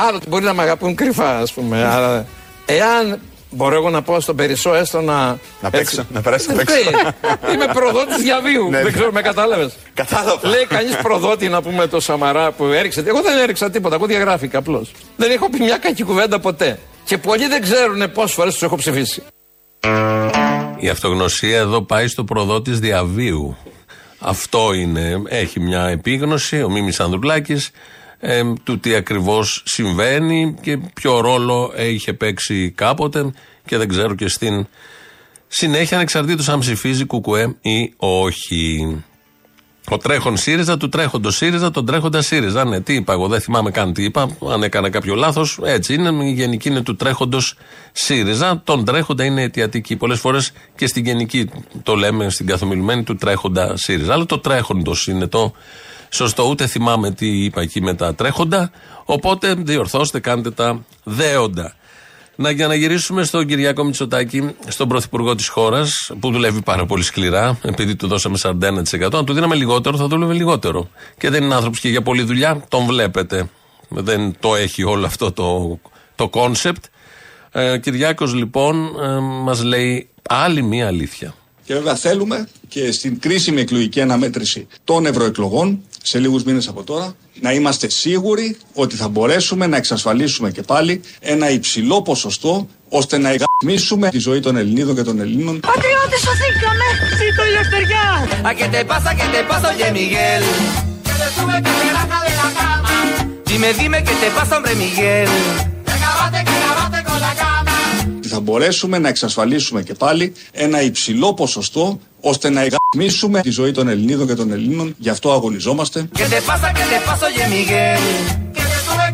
[SPEAKER 22] Άλλο ότι μπορεί να με αγαπούν κρυφά, ας πούμε. αλλά εάν μπορώ εγώ να πω στον Περισσό έστω να.
[SPEAKER 23] Να παίξω, να περάσει να
[SPEAKER 22] Δεν
[SPEAKER 23] παίξω.
[SPEAKER 22] πει. Είμαι προδότης διαβίου.
[SPEAKER 23] Ναι,
[SPEAKER 22] δεν ξέρω, με κατάλαβες.
[SPEAKER 23] Κατάλαβα.
[SPEAKER 22] Λέει κανείς προδότη να πούμε το Σαμαρά που έριξε. Εγώ δεν έριξα τίποτα. Εγώ διαγράφηκα απλώς. Δεν έχω πει μια κακή κουβέντα ποτέ. Και πολλοί δεν ξέρουν πόσες φορές τους έχω ψηφίσει.
[SPEAKER 3] Η αυτογνωσία εδώ πάει στο προδότης διαβίου. Αυτό είναι. Έχει μια επίγνωση ο Μίμης Ανδρουλάκης ε, του τι ακριβώς συμβαίνει και ποιο ρόλο είχε παίξει κάποτε και δεν ξέρω και στην συνέχεια ανεξαρτήτως αν ψηφίζει κουκουέ ή όχι. Ο τρέχον ΣΥΡΙΖΑ του τρέχοντος ΣΥΡΙΖΑ, τον τρέχοντα ΣΥΡΙΖΑ. Ναι, τι είπα, εγώ δεν θυμάμαι καν τι είπα. Αν έκανα κάποιο λάθος, έτσι είναι. Η γενική είναι του τρέχοντος ΣΥΡΙΖΑ. Τον τρέχοντα είναι αιτιατική. Πολλές φορές και στην γενική το λέμε, στην καθομιλουμένη του τρέχοντα ΣΥΡΙΖΑ. Αλλά το τρέχοντος είναι το σωστό. Ούτε θυμάμαι τι είπα εκεί με τα τρέχοντα. Οπότε διορθώστε, κάντε τα δέοντα. Να, για να γυρίσουμε στον Κυριάκο Μητσοτάκη, στον πρωθυπουργό της χώρας, που δουλεύει πάρα πολύ σκληρά, επειδή του δώσαμε 41%. Αν του δίναμε λιγότερο, θα δούλευε λιγότερο. Και δεν είναι άνθρωπος και για πολλή δουλειά, τον βλέπετε. Δεν το έχει όλο αυτό το, το concept. Ε, ο Κυριάκος λοιπόν ε, μας λέει άλλη μία αλήθεια.
[SPEAKER 2] Και βέβαια θέλουμε και στην κρίσιμη εκλογική αναμέτρηση των ευρωεκλογών, σε λίγους μήνες από τώρα, να είμαστε σίγουροι ότι θα μπορέσουμε να εξασφαλίσουμε και πάλι ένα υψηλό ποσοστό ώστε να εγαμίσουμε τη ζωή των Ελληνίδων και των Ελλήνων.
[SPEAKER 8] Πατριώτες σωθήκαμε! Ζήτω η ελευθεριά!
[SPEAKER 9] ¿A qué te pasa, qué te pasa, oye Miguel?
[SPEAKER 8] Que te sube que te baja de la cama.
[SPEAKER 9] Dime, dime, ¿qué te pasa, hombre Miguel?
[SPEAKER 8] Que acabate, que acabate
[SPEAKER 2] θα μπορέσουμε να εξασφαλίσουμε και πάλι ένα υψηλό ποσοστό ώστε να εγαμίσουμε τη ζωή των Ελληνίδων και των Ελλήνων. Γι' αυτό αγωνιζόμαστε.
[SPEAKER 9] ¿Qué te pasa, qué te pasa, oye Miguel?
[SPEAKER 8] Que te sube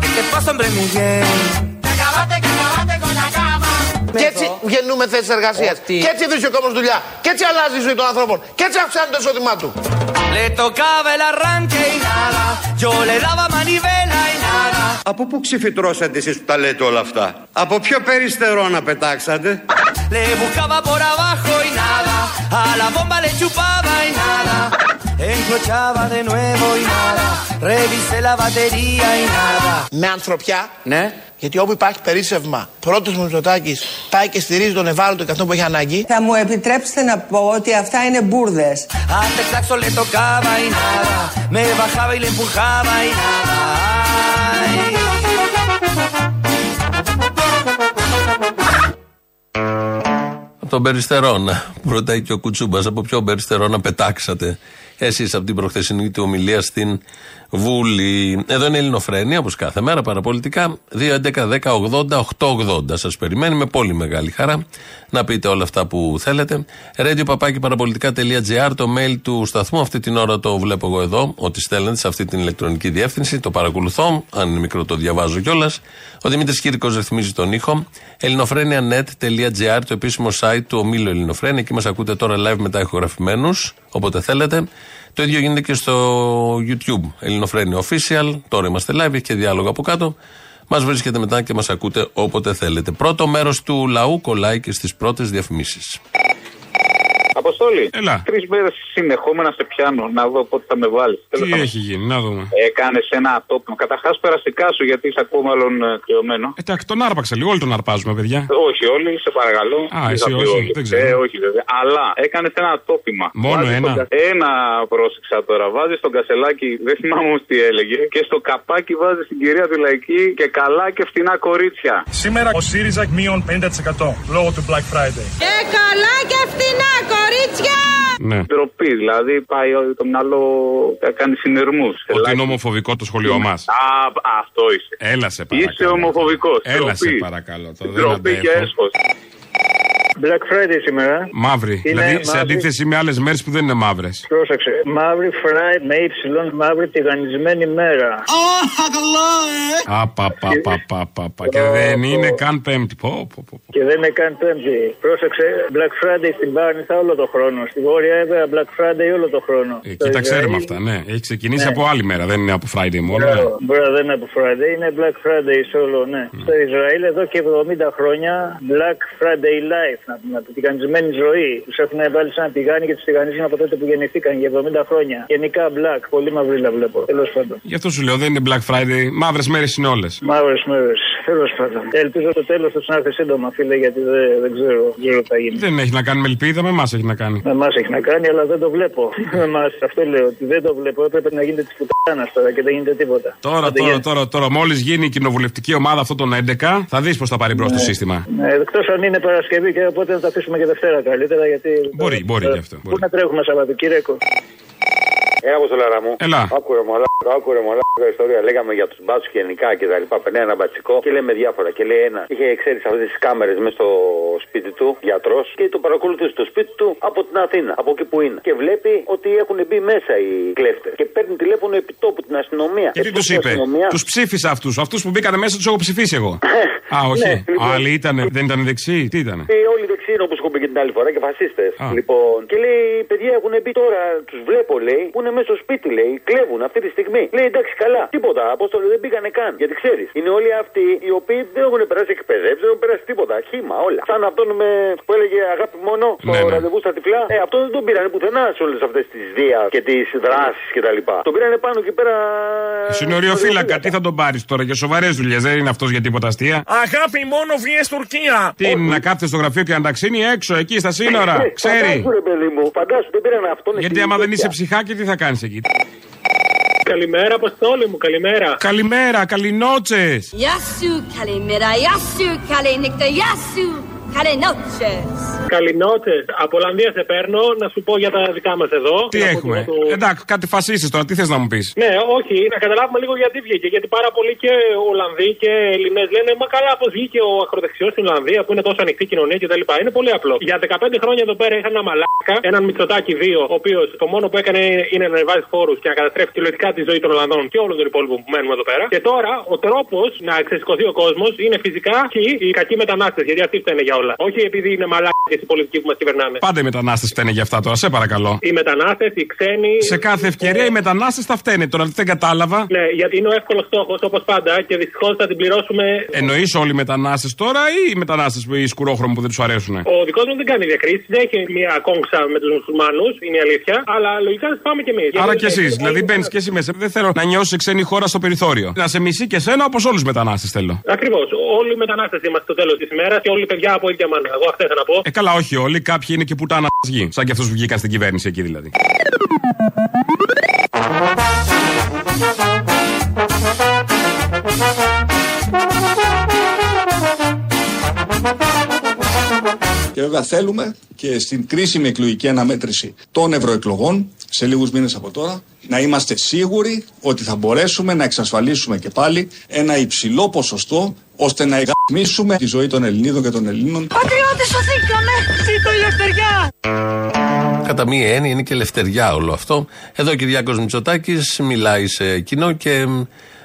[SPEAKER 8] que te
[SPEAKER 7] Και έτσι γεννούμε θέσεις εργασίας. Και έτσι βρίσκει ο κόσμο δουλειά. Και έτσι αλλάζει η ζωή των ανθρώπων. Και έτσι αυξάνει το εισόδημά του.
[SPEAKER 9] Le tocaba el arranque y nada. Yo le daba manivela y nada.
[SPEAKER 24] Από πού ξεφυτρώσατε εσείς που τα λέτε όλα αυτά; Από ποιο περιστερό να πετάξατε;
[SPEAKER 9] Le buscaba por abajo y nada. A la bomba le chupaba y nada. Encrochaba de nuevo y nada. Revisé la batería y nada.
[SPEAKER 7] Με ανθρωπιά.
[SPEAKER 9] Ναι.
[SPEAKER 7] Γιατί όπου υπάρχει περίσσευμα, πρώτος μου Μητσοτάκης πάει και στηρίζει τον ευάλωτο και αυτό που έχει ανάγκη.
[SPEAKER 4] Θα μου επιτρέψετε να πω ότι αυτά είναι μπουρδες.
[SPEAKER 9] Hasta el saxo le tocaba y nada. Me bajaba y le empujaba y nada. Ay.
[SPEAKER 3] Από τον Περιστερώνα. Που ρωτάει και ο Κουτσούμπας. Από ποιο Περιστερώνα πετάξατε εσείς από την προχθεσινή του ομιλία στην Βούλη. Εδώ είναι η Ελληνοφρένια, όπως κάθε μέρα, παραπολιτικά. 2.11.10.80.880. Σας περιμένει με πολύ μεγάλη χαρά να πείτε όλα αυτά που θέλετε. Radio παπάκι παραπολιτικά.gr, το mail του σταθμού. Αυτή την ώρα το βλέπω εγώ εδώ, ότι στέλνετε σε αυτή την ηλεκτρονική διεύθυνση. Το παρακολουθώ. Αν είναι μικρό, το διαβάζω κιόλας. Ο Δημήτρης Κύρκο ρυθμίζει τον ήχο. ελληνοφρένια.net.gr, το επίσημο site του ομίλου Ελληνοφρένια. Εκεί μας ακούτε τώρα live μετά ηχογραφημένους, όποτε θέλετε. Το ίδιο γίνεται και στο YouTube. Ελληνοφρένια Official. Τώρα είμαστε live, έχει και διάλογο από κάτω. Μας βρίσκετε μετά και μας ακούτε όποτε θέλετε. Πρώτο μέρος του λαού κολλάει και στις πρώτες διαφημίσεις.
[SPEAKER 25] Αποστόλη.
[SPEAKER 14] Έλα.
[SPEAKER 25] Τρεις μέρες συνεχόμενα σε πιάνω να δω πότε θα με βάλεις.
[SPEAKER 14] Τι έχει γίνει, να δούμε.
[SPEAKER 25] Έκανες ένα ατόπιμο. Καταρχάς περαστικά σου γιατί είσαι ακόμα μάλλον ε, κρυωμένο.
[SPEAKER 14] Εντάξει, τον άρπαξα λίγο, όλοι τον αρπάζουμε, παιδιά.
[SPEAKER 25] Όχι όλοι, σε παρακαλώ.
[SPEAKER 14] Α,
[SPEAKER 25] Δεν
[SPEAKER 14] εσύ
[SPEAKER 25] θα πει
[SPEAKER 14] όχι, δεν ξέρω.
[SPEAKER 25] Ε, όχι βέβαια. Αλλά έκανες ένα ατόπιμα.
[SPEAKER 14] Μόνο
[SPEAKER 25] Βάζεις
[SPEAKER 14] ένα;
[SPEAKER 25] τον κα- Ένα πρόσεξα τώρα. Βάζεις τον κασελάκι, δεν θυμάμαι όμως τι έλεγε. Και στο καπάκι βάζεις την κυρία τη λαϊκή και καλά και φτηνά κορίτσια.
[SPEAKER 13] Σήμερα ο ΣΥΡΙΖΑ μείον 50% λόγω του Black Friday.
[SPEAKER 8] Και καλά και φτηνά, κορίτσια!
[SPEAKER 14] Ναι.
[SPEAKER 25] Ντροπή, δηλαδή πάει το μυαλό να κάνει συνειρμούς.
[SPEAKER 14] Ότι είναι ομοφοβικό το σχολείο μας.
[SPEAKER 25] Α, αυτό είσαι.
[SPEAKER 14] Έλα σε παρακαλώ.
[SPEAKER 25] Είσαι ομοφοβικός.
[SPEAKER 14] Έλα σε παρακαλώ. Το δεν
[SPEAKER 25] Ντροπή και
[SPEAKER 14] αντέχω.
[SPEAKER 25] Έσχος.
[SPEAKER 26] Black Friday σήμερα.
[SPEAKER 14] Μαύρη.
[SPEAKER 26] Είναι
[SPEAKER 14] δηλαδή σε
[SPEAKER 26] μαύρη.
[SPEAKER 14] αντίθεση με άλλες μέρες που δεν είναι μαύρες.
[SPEAKER 26] Πρόσεξε. Μαύρη Friday με ύψιλον μαύρη τηγανισμένη μέρα.
[SPEAKER 14] Απα, πα, πα, πα, πα, πα. Και δεν είναι καν πέμπτη. Πω, πω, πω.
[SPEAKER 26] Και δεν είναι καν πέμπτη. Πρόσεξε. Black Friday στην Πάρνηθα όλο το χρόνο. Στη Βόρεια Εύβοια Black Friday όλο το χρόνο.
[SPEAKER 14] Εκεί
[SPEAKER 26] Στο
[SPEAKER 14] τα ξέρουμε
[SPEAKER 26] Ισραήλ-
[SPEAKER 14] αυτά, ναι. Έχει ξεκινήσει
[SPEAKER 26] Ναι.
[SPEAKER 14] από άλλη μέρα, δεν είναι από Friday μόνο. ναι.
[SPEAKER 26] Μπράβο, μπράβο, δεν είναι από Friday, είναι Black Friday σε όλο, ναι. Στο Ισραήλ εδώ και 70 χρόνια Black Friday Life.
[SPEAKER 27] Να πούμε. Την τηγανισμένη ζωή. Τους έχουν βάλει σε ένα τηγάνι και τους τηγανίζουν από τότε που γεννηθήκαν για 70 χρόνια. Γενικά black, πολύ μαυρίλα βλέπω. Τέλος πάντων.
[SPEAKER 14] Γι' αυτό σου λέω, δεν είναι Black Friday. Μαύρες μέρες είναι όλες.
[SPEAKER 27] Μαύρες μέρες. Τέλος πάντων. Ελπίζω το τέλος του να έρθει σύντομα, φίλε, γιατί δεν, δεν ξέρω, δεν ξέρω τι θα γίνει.
[SPEAKER 14] Δεν έχει να κάνει με ελπίδα, με εμάς έχει να κάνει.
[SPEAKER 27] Με εμάς έχει να κάνει, αλλά δεν το βλέπω. Με εμάς, αυτό λέω, ότι δεν το βλέπω. Έπρεπε να γίνεται της πουτάνας τώρα και δεν γίνεται τίποτα.
[SPEAKER 14] Τώρα,
[SPEAKER 27] Άντε,
[SPEAKER 14] τώρα,
[SPEAKER 27] γεια.
[SPEAKER 14] τώρα, τώρα, μόλις γίνει η κοινοβουλευτική ομάδα αυτών των 11, θα δεις πώς θα πάρει μπρος το σύστημα.
[SPEAKER 27] Ναι, εκτός αν είναι Παρασκευή και οπότε να τα αφήσουμε και Δευτέρα καλύτερα. Γιατί
[SPEAKER 14] Μπορεί, μπορεί γι' αυτό.
[SPEAKER 27] Πού να τρέχουμε Σαββατοκύριακο.
[SPEAKER 28] Έλα, Αποστολάρα μου.
[SPEAKER 14] Έλα.
[SPEAKER 28] Άκουρε μαλάκα, άκουρε μαλάκα ιστορία. Λέγαμε για τους μπάτσους γενικά και τα λοιπά. Περνάει ένα μπατσικό και λέμε διάφορα. Και λέει ένα. Είχε ξέρεις αυτές τις κάμερες μέσα στο σπίτι του, γιατρός, και το παρακολουθούσε στο σπίτι του από την Αθήνα, από εκεί που είναι. Και βλέπει ότι έχουν μπει μέσα οι κλέφτες. Και παίρνει τηλέφωνο επί τόπου την αστυνομία.
[SPEAKER 14] Και τι τους είπε, τους ψήφισα αυτούς. Αυτούς που μπήκαν μέσα τους έχω ψηφίσει εγώ. Α, όχι.
[SPEAKER 28] Ναι, λοιπόν.
[SPEAKER 14] Άλλοι ήταν, δεν ήταν δεξιοί, τι ήταν.
[SPEAKER 28] Ε, όλοι δεξιοί είναι όπως έχω πει και την άλλη φορά και φασίστες.
[SPEAKER 14] Α.
[SPEAKER 28] Λοιπόν, και λέει: Οι παιδιά έχουν μπει τώρα, τους βλέπω, λέει, που είναι μέσα στο σπίτι, λέει, κλέβουν αυτή τη στιγμή. Λέει: Εντάξει, καλά, τίποτα, απόστολο δεν πήγανε καν. Γιατί ξέρεις, είναι όλοι αυτοί οι οποίοι δεν έχουν περάσει εκπαιδεύσει, δεν έχουν περάσει τίποτα. Χήμα, όλα. Σαν αυτόν με, που έλεγε αγάπη μόνο στο
[SPEAKER 14] Ναι, ναι.
[SPEAKER 28] ραντεβού στα τυφλά. Ε, αυτό δεν τον πήρανε πουθενά σε όλες αυτές τις δία και τις δράσεις κτλ. Τον πήρανε πάνω εκεί πέρα.
[SPEAKER 14] Συνοριοφύλακα, τι θα τον πάρεις τώρα για σοβαρές δουλειές, δεν είναι αυτός για τίποτα αστεία;
[SPEAKER 22] Αγάπη μόνο βγει Τουρκία.
[SPEAKER 14] Τι είναι να κάθεται στο γραφείο και να ταξίνει έξω, εκεί στα σύνορα.
[SPEAKER 28] Ε,
[SPEAKER 14] Ξέρει.
[SPEAKER 28] Φαντάσου, ρε παιδί μου, φαντάσου, δεν πήραν αυτόν.
[SPEAKER 14] Γιατί άμα δεν είσαι ψυχάκι, τι θα κάνει εκεί;
[SPEAKER 27] Καλημέρα, Αποστόλη μου, καλημέρα.
[SPEAKER 14] Καλημέρα, καληνότσες.
[SPEAKER 29] Γεια σου, καλημέρα, γεια σου, καλή νύχτα, γεια σου, καλή νότσες.
[SPEAKER 27] Καληνότε. Από Ολλανδία σε παίρνω να σου πω για τα δικά μας εδώ.
[SPEAKER 14] Τι
[SPEAKER 27] Να πω
[SPEAKER 14] έχουμε;
[SPEAKER 27] και το-
[SPEAKER 14] Εντάξει, κάτι φασίσει τώρα, τι θες να μου πεις;
[SPEAKER 27] Ναι, όχι, να καταλάβουμε λίγο γιατί βγήκε. Γιατί πάρα πολλοί και Ολλανδοί και Ελληνές λένε Μα καλά, πώς βγήκε ο ακροδεξιός στην Ολλανδία που είναι τόσο ανοιχτή κοινωνία κτλ. Είναι πολύ απλό. Για 15 χρόνια εδώ πέρα είχαν ένα μαλάκα, έναν Μητσοτάκι δύο, ο οποίος το μόνο που έκανε είναι να ανεβάζει φόρου και να καταστρέφει τηλεοπτικά τη ζωή των Ολλανδών και όλων των υπόλοιπων που μένουμε εδώ πέρα. Και τώρα ο τρόπος να εξεσηκωθεί ο κόσμος είναι φυσικά και οι κακοί μετανάστες. Γιατί αυτοί φταίνε για όλα. Όχι επειδή είναι μαλάκες οι πολιτικοί που μας κυβερνάνε.
[SPEAKER 14] Πάντα οι μετανάστες φταίνε για αυτά τώρα, σε παρακαλώ.
[SPEAKER 27] Οι μετανάστες, οι ξένοι.
[SPEAKER 14] Σε κάθε ευκαιρία οι μετανάστες θα φταίνε. Τώρα δεν κατάλαβα.
[SPEAKER 27] Ναι, γιατί είναι ο εύκολος στόχος όπως πάντα και δυστυχώς θα την πληρώσουμε.
[SPEAKER 14] Εννοείς όλοι οι μετανάστες τώρα ή οι μετανάστες που οι σκουρόχρωμοι που δεν τους αρέσουν.
[SPEAKER 27] Ο δικός μου δεν κάνει διακρίσεις, δεν έχει μια κόμψα με τους μουσουλμάνους, είναι η αλήθεια. Αλλά λογικά θα πάμε κι εμείς.
[SPEAKER 14] Άρα κι εσείς. Δηλαδή μπαίνεις κι εσύ μέσα. Δεν θέλω να νιώσει ξένη χώρα στο περιθώριο. Να σε μισεί και σένα όπως όλους τους μετανάστες θέλω.
[SPEAKER 27] Ακριβώς. Όλοι οι μετανάστες είμαστε στο τέλος της ημέρας και όλοι οι παιδιά από ίδια μάνα. Εγώ αυτά ήθελα να πω.
[SPEAKER 14] Ε, καλά, όχι όλοι. Κάποιοι είναι και πουτάνα γη. Σαν και αυτού που βγήκαν στην κυβέρνηση εκεί δηλαδή.
[SPEAKER 2] Και βέβαια θέλουμε και στην κρίσιμη εκλογική αναμέτρηση των ευρωεκλογών, σε λίγους μήνες από τώρα, να είμαστε σίγουροι ότι θα μπορέσουμε να εξασφαλίσουμε και πάλι ένα υψηλό ποσοστό ώστε να εγαμίσουμε τη ζωή των Ελληνίδων και των Ελλήνων.
[SPEAKER 29] Πατριώτες σωθήκαμε, ζήτω η ελευθεριά.
[SPEAKER 3] Κατά μία έννοια είναι και ελευθεριά όλο αυτό. Εδώ ο Κυριάκος Μητσοτάκης μιλάει σε κοινό και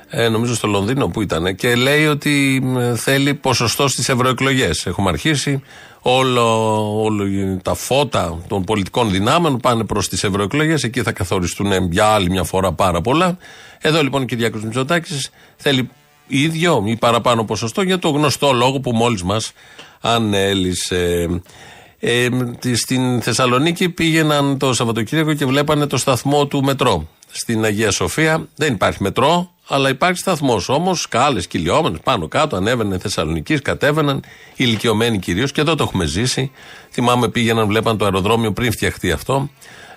[SPEAKER 3] ε, νομίζω στο Λονδίνο που ήταν και λέει ότι μ, θέλει ποσοστό στις ευρωεκλογές. Έχουμε αρχίσει. Όλο, όλο τα φώτα των πολιτικών δυνάμεων πάνε προς τις ευρωεκλογές. Εκεί θα καθοριστούν για άλλη μια φορά πάρα πολλά. Εδώ λοιπόν ο Κυριάκος Μητσοτάκης θέλει ίδιο ή παραπάνω ποσοστό για το γνωστό λόγο που μόλις μας ανέλησε. Ε, τη- στην Θεσσαλονίκη πήγαιναν το Σαββατοκύριακο και βλέπανε το σταθμό του μετρό. Στην Αγία Σοφία δεν υπάρχει μετρό, αλλά υπάρχει σταθμός. Όμως σκάλε, κυλιόμενες πάνω κάτω, ανέβαινε Θεσσαλονίκης, κατέβαιναν, ηλικιωμένοι κυρίως και εδώ το έχουμε ζήσει. Θυμάμαι πήγαιναν, βλέπαν το αεροδρόμιο πριν φτιαχτεί αυτό.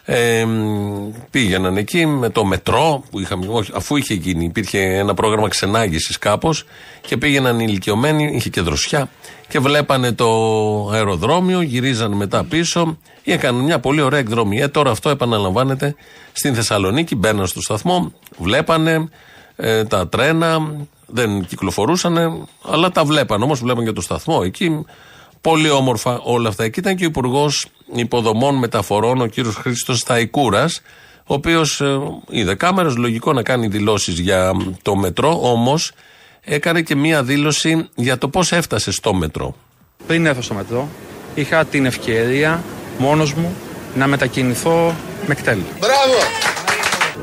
[SPEAKER 3] Ε, μ, πήγαιναν εκεί με το μετρό, που είχαμε, όχι, αφού είχε γίνει, υπήρχε ένα πρόγραμμα ξενάγησης κάπως και πήγαιναν οι ηλικιωμένοι, είχε και δροσιά και βλέπανε το αεροδρόμιο, γυρίζανε μετά πίσω ή έκαναν μια πολύ ωραία εκδρομή. Ε, τώρα αυτό επαναλαμβάνεται στην Θεσσαλονίκη, μπαίναν στο σταθμό, βλέπανε ε, τα τρένα, δεν κυκλοφορούσαν, αλλά τα βλέπαν. Όμως βλέπαν και το σταθμό εκεί. Πολύ όμορφα όλα αυτά. Εκεί ήταν και ο Υπουργός Υποδομών Μεταφορών, ο κύριος Χρήστος Σταϊκούρας, ο οποίος είδε κάμερες, λογικό να κάνει δηλώσεις για το μετρό, όμως έκανε και μία δήλωση για το πώς έφτασε στο μετρό.
[SPEAKER 30] Πριν έρθω στο μετρό, είχα την ευκαιρία μόνος μου να μετακινηθώ με κτέλ.
[SPEAKER 17] Μπράβο!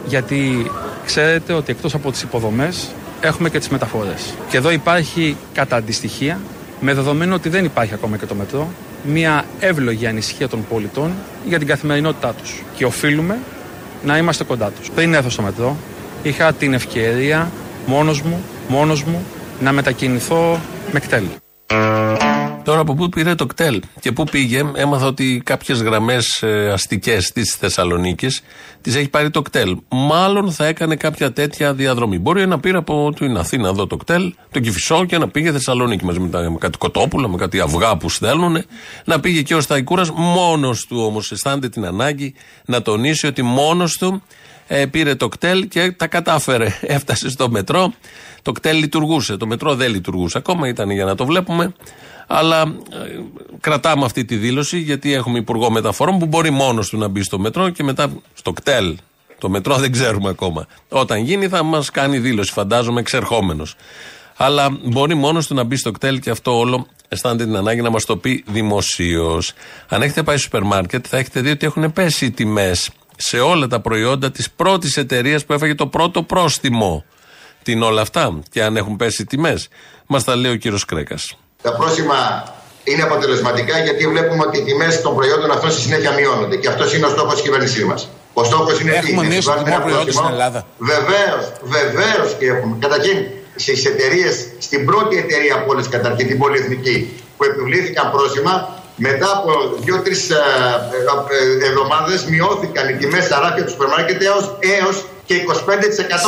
[SPEAKER 30] Γιατί ξέρετε ότι εκτός από τις υποδομές έχουμε και τις μεταφορές. Και εδώ υπάρχει κατά αντιστοιχεία, με δεδομένο ότι δεν υπάρχει ακόμα και το μετρό, μια εύλογη ανησυχία των πολιτών για την καθημερινότητά τους. Και οφείλουμε να είμαστε κοντά τους. Πριν έρθω στο μετρό, είχα την ευκαιρία μόνος μου, μόνος μου, να μετακινηθώ με κτέλ.
[SPEAKER 3] Τώρα από πού πήρε το κτέλ και πού πήγε, έμαθα ότι κάποιες γραμμές αστικές της Θεσσαλονίκης τις έχει πάρει το κτέλ. Μάλλον θα έκανε κάποια τέτοια διαδρομή. Μπορεί να πήρε από την Αθήνα εδώ το κτέλ, το Κυφισό και να πήγε Θεσσαλονίκη μαζί με, τα- με κάτι κοτόπουλα, με κάτι αυγά που στέλνουν. Να πήγε και ο Σταϊκούρας μόνος του όμως. Αισθάνεται την ανάγκη να τονίσει ότι μόνος του ε, πήρε το κτέλ και τα κατάφερε. Έφτασε στο μετρό. Το κτέλ λειτουργούσε. Το μετρό δεν λειτουργούσε ακόμα. Ήταν για να το βλέπουμε. Αλλά ε, κρατάμε αυτή τη δήλωση γιατί έχουμε υπουργό μεταφορών που μπορεί μόνος του να μπει στο μετρό και μετά στο κτέλ. Το μετρό δεν ξέρουμε ακόμα. Όταν γίνει θα μας κάνει δήλωση, φαντάζομαι, εξερχόμενος. Αλλά μπορεί μόνος του να μπει στο κτέλ και αυτό όλο αισθάνεται την ανάγκη να μας το πει δημοσίως. Αν έχετε πάει στο σούπερ μάρκετ, θα έχετε δει ότι έχουν πέσει οι τιμές σε όλα τα προϊόντα της πρώτης εταιρείας που έφαγε το πρώτο πρόστιμο. Τι είναι όλα αυτά και αν έχουν πέσει οι τιμές, μας τα λέει ο κύριος Κρέκας.
[SPEAKER 31] Τα πρόστιμα είναι αποτελεσματικά γιατί βλέπουμε ότι οι τιμές των προϊόντων αυτών στη συνέχεια μειώνονται. Και αυτός είναι ο στόχος της κυβέρνησής μας. Ο στόχος είναι
[SPEAKER 32] Έχουμε μείωση των τιμών προϊόντων στην Ελλάδα.
[SPEAKER 31] Βεβαίως, βεβαίως και έχουμε. Καταρχήν, στις εταιρείες, στην πρώτη εταιρεία από όλες καταρχήν, την πολυεθνική, που επιβλήθηκαν πρόστιμα, μετά από δύο-τρεις εβδομάδες μειώθηκαν οι τιμές στα ράφια του σούπερ μάρκετ έως και 25%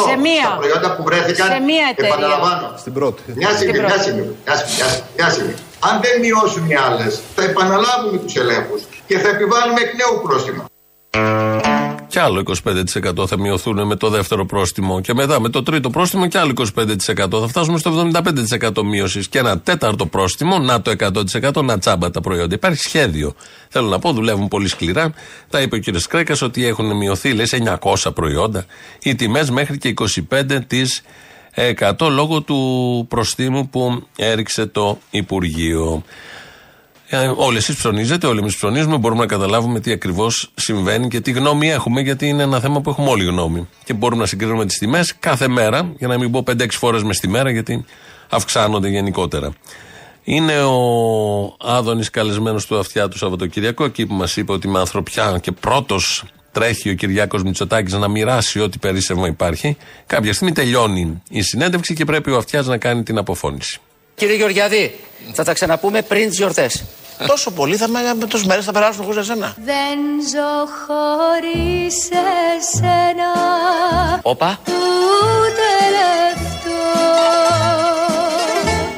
[SPEAKER 21] Σε μία.
[SPEAKER 31] στα προϊόντα που βρέθηκαν.
[SPEAKER 21] Σε μία εταιρεία.
[SPEAKER 31] Επαναλαμβάνω.
[SPEAKER 17] Στην πρώτη.
[SPEAKER 31] Μια στιγμή,
[SPEAKER 21] Στην
[SPEAKER 31] μια
[SPEAKER 21] πρώτη.
[SPEAKER 31] στιγμή, μια στιγμή, μια στιγμή, μια στιγμή. Αν δεν μειώσουν οι άλλες, θα επαναλάβουμε τους ελέγχους και θα επιβάλλουμε εκ νέου πρόστιμα.
[SPEAKER 3] Κι άλλο 25% θα μειωθούν με το δεύτερο πρόστιμο. Και μετά με το τρίτο πρόστιμο κι άλλο 25%. Θα φτάσουμε στο 75% μείωσης. Και ένα τέταρτο πρόστιμο, να το 100% να τσάμπα τα προϊόντα. Υπάρχει σχέδιο. Θέλω να πω, δουλεύουν πολύ σκληρά. Τα είπε ο κ. Κρέκας ότι έχουν μειωθεί, λέει, σε 900 προϊόντα οι τιμές μέχρι και 25% λόγω του προστίμου που έριξε το Υπουργείο. Ε, όλοι εσείς ψωνίζετε, όλοι εμείς ψωνίζουμε. Μπορούμε να καταλάβουμε τι ακριβώς συμβαίνει και τι γνώμη έχουμε, γιατί είναι ένα θέμα που έχουμε όλοι γνώμη. Και μπορούμε να συγκρίνουμε τις τιμές κάθε μέρα, για να μην πω 5-6 φορές μες στη μέρα, γιατί αυξάνονται γενικότερα. Είναι ο Άδωνης καλεσμένος του αυτιά του Σαββατοκυριακό, εκεί που μας είπε ότι με ανθρωπιά και πρώτος τρέχει ο Κυριάκος Μητσοτάκης να μοιράσει ό,τι περίσσευμα υπάρχει. Κάποια στιγμή τελειώνει η συνέντευξη και πρέπει ο αυτιάς να κάνει την αποφώνηση.
[SPEAKER 18] Κύριε Γεωργιάδη, θα τα ξαναπούμε πριν τις γιορτές.
[SPEAKER 7] Τόσο πολύ θα με τόσες μέρες θα περάσουν χωρίς εσένα.
[SPEAKER 29] Δεν ζω χωρίς εσένα
[SPEAKER 18] Όπα.
[SPEAKER 29] Ούτε λεπτό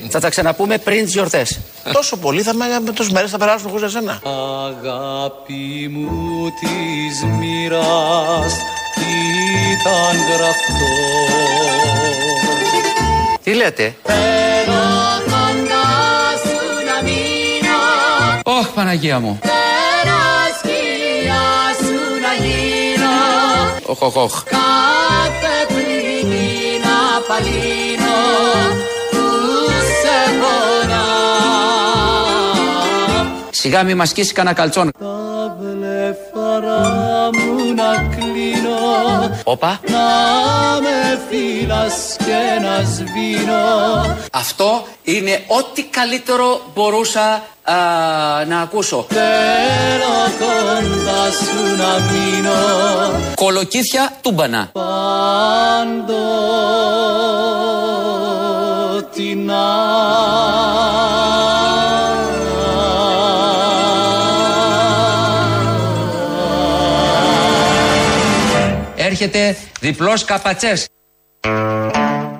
[SPEAKER 18] Θα τα ξαναπούμε πριν τις γιορτές.
[SPEAKER 7] Τόσο πολύ θα με τόσες μέρες θα περάσουν χωρίς εσένα.
[SPEAKER 9] Αγάπη μου της μοίρας ήταν γραφτό
[SPEAKER 18] Τι λέτε;
[SPEAKER 9] Θέλω
[SPEAKER 18] Ωχ, Παναγία μου.
[SPEAKER 9] Θέλω σκυλιά σου να γίνω
[SPEAKER 18] Οχ, οχ, οχ.
[SPEAKER 9] Κάθε πληγή να παλύνω που σε πονά
[SPEAKER 18] Σιγά μη μας σκίσει κανένα καλτσόν.
[SPEAKER 9] Τα βλεφαρά μου να κλείνω
[SPEAKER 18] Όπα.
[SPEAKER 9] Να με φύλας και να σβήνω
[SPEAKER 18] Αυτό είναι ό,τι καλύτερο μπορούσα α, να ακούσω.
[SPEAKER 9] Θέλω κοντά σου να μείνω
[SPEAKER 18] Κολοκύθια τούμπανα.
[SPEAKER 9] Παντοτινά
[SPEAKER 18] Έρχεται διπλός καπατσές.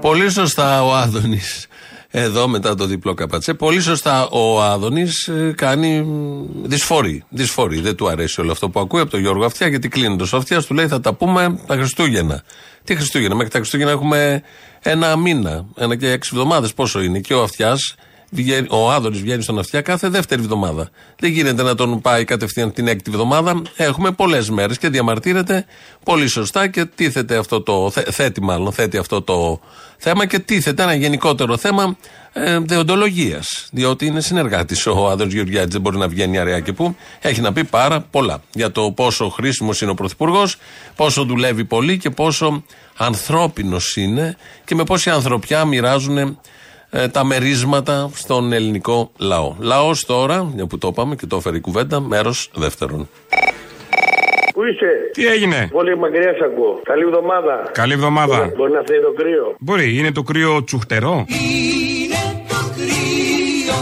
[SPEAKER 3] Πολύ σωστά ο Άδωνης. Εδώ μετά το διπλό καπατσέ. Πολύ σωστά ο Άδωνης κάνει μ, δυσφορεί. Δυσφορεί. Δεν του αρέσει όλο αυτό που ακούει από τον Γιώργο Αυτιά γιατί κλείνει το Αυτιάς. Του λέει θα τα πούμε τα Χριστούγεννα. Τι Χριστούγεννα, μέχρι τα Χριστούγεννα έχουμε ένα μήνα, ένα και έξι εβδομάδες. Πόσο είναι. Και ο Αυτιάς, ο Άδωνης βγαίνει στον Αυτιά κάθε δεύτερη εβδομάδα. Δεν γίνεται να τον πάει κατευθείαν την έκτη εβδομάδα. Έχουμε πολλές μέρες και διαμαρτύρεται πολύ σωστά και τίθεται αυτό το. θέ- θέτει μάλλον, θέτει αυτό το θέμα και τίθεται ένα γενικότερο θέμα ε, δεοντολογίας. Διότι είναι συνεργάτης ο Άδωνης Γεωργιάδη, δεν μπορεί να βγαίνει αραιά και που. Έχει να πει πάρα πολλά για το πόσο χρήσιμος είναι ο Πρωθυπουργός, πόσο δουλεύει πολύ και πόσο ανθρώπινος είναι και με πόση ανθρωπιά μοιράζουν ε, τα μερίσματα στον ελληνικό λαό. Λαός τώρα, μια που το είπαμε και το έφερε η κουβέντα, μέρος δεύτερον.
[SPEAKER 33] Πού είσαι;
[SPEAKER 14] Τι έγινε;
[SPEAKER 33] Πολύ μακριά σ' ακούω. Καλή εβδομάδα.
[SPEAKER 14] Καλή εβδομάδα.
[SPEAKER 33] Μπορεί να φταίει το κρύο.
[SPEAKER 14] Μπορεί, είναι το κρύο τσουχτερό.
[SPEAKER 9] Είναι το κρύο,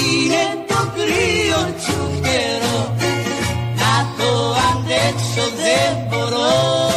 [SPEAKER 9] είναι το κρύο τσουχτερό Να το αντέξω δεν μπορώ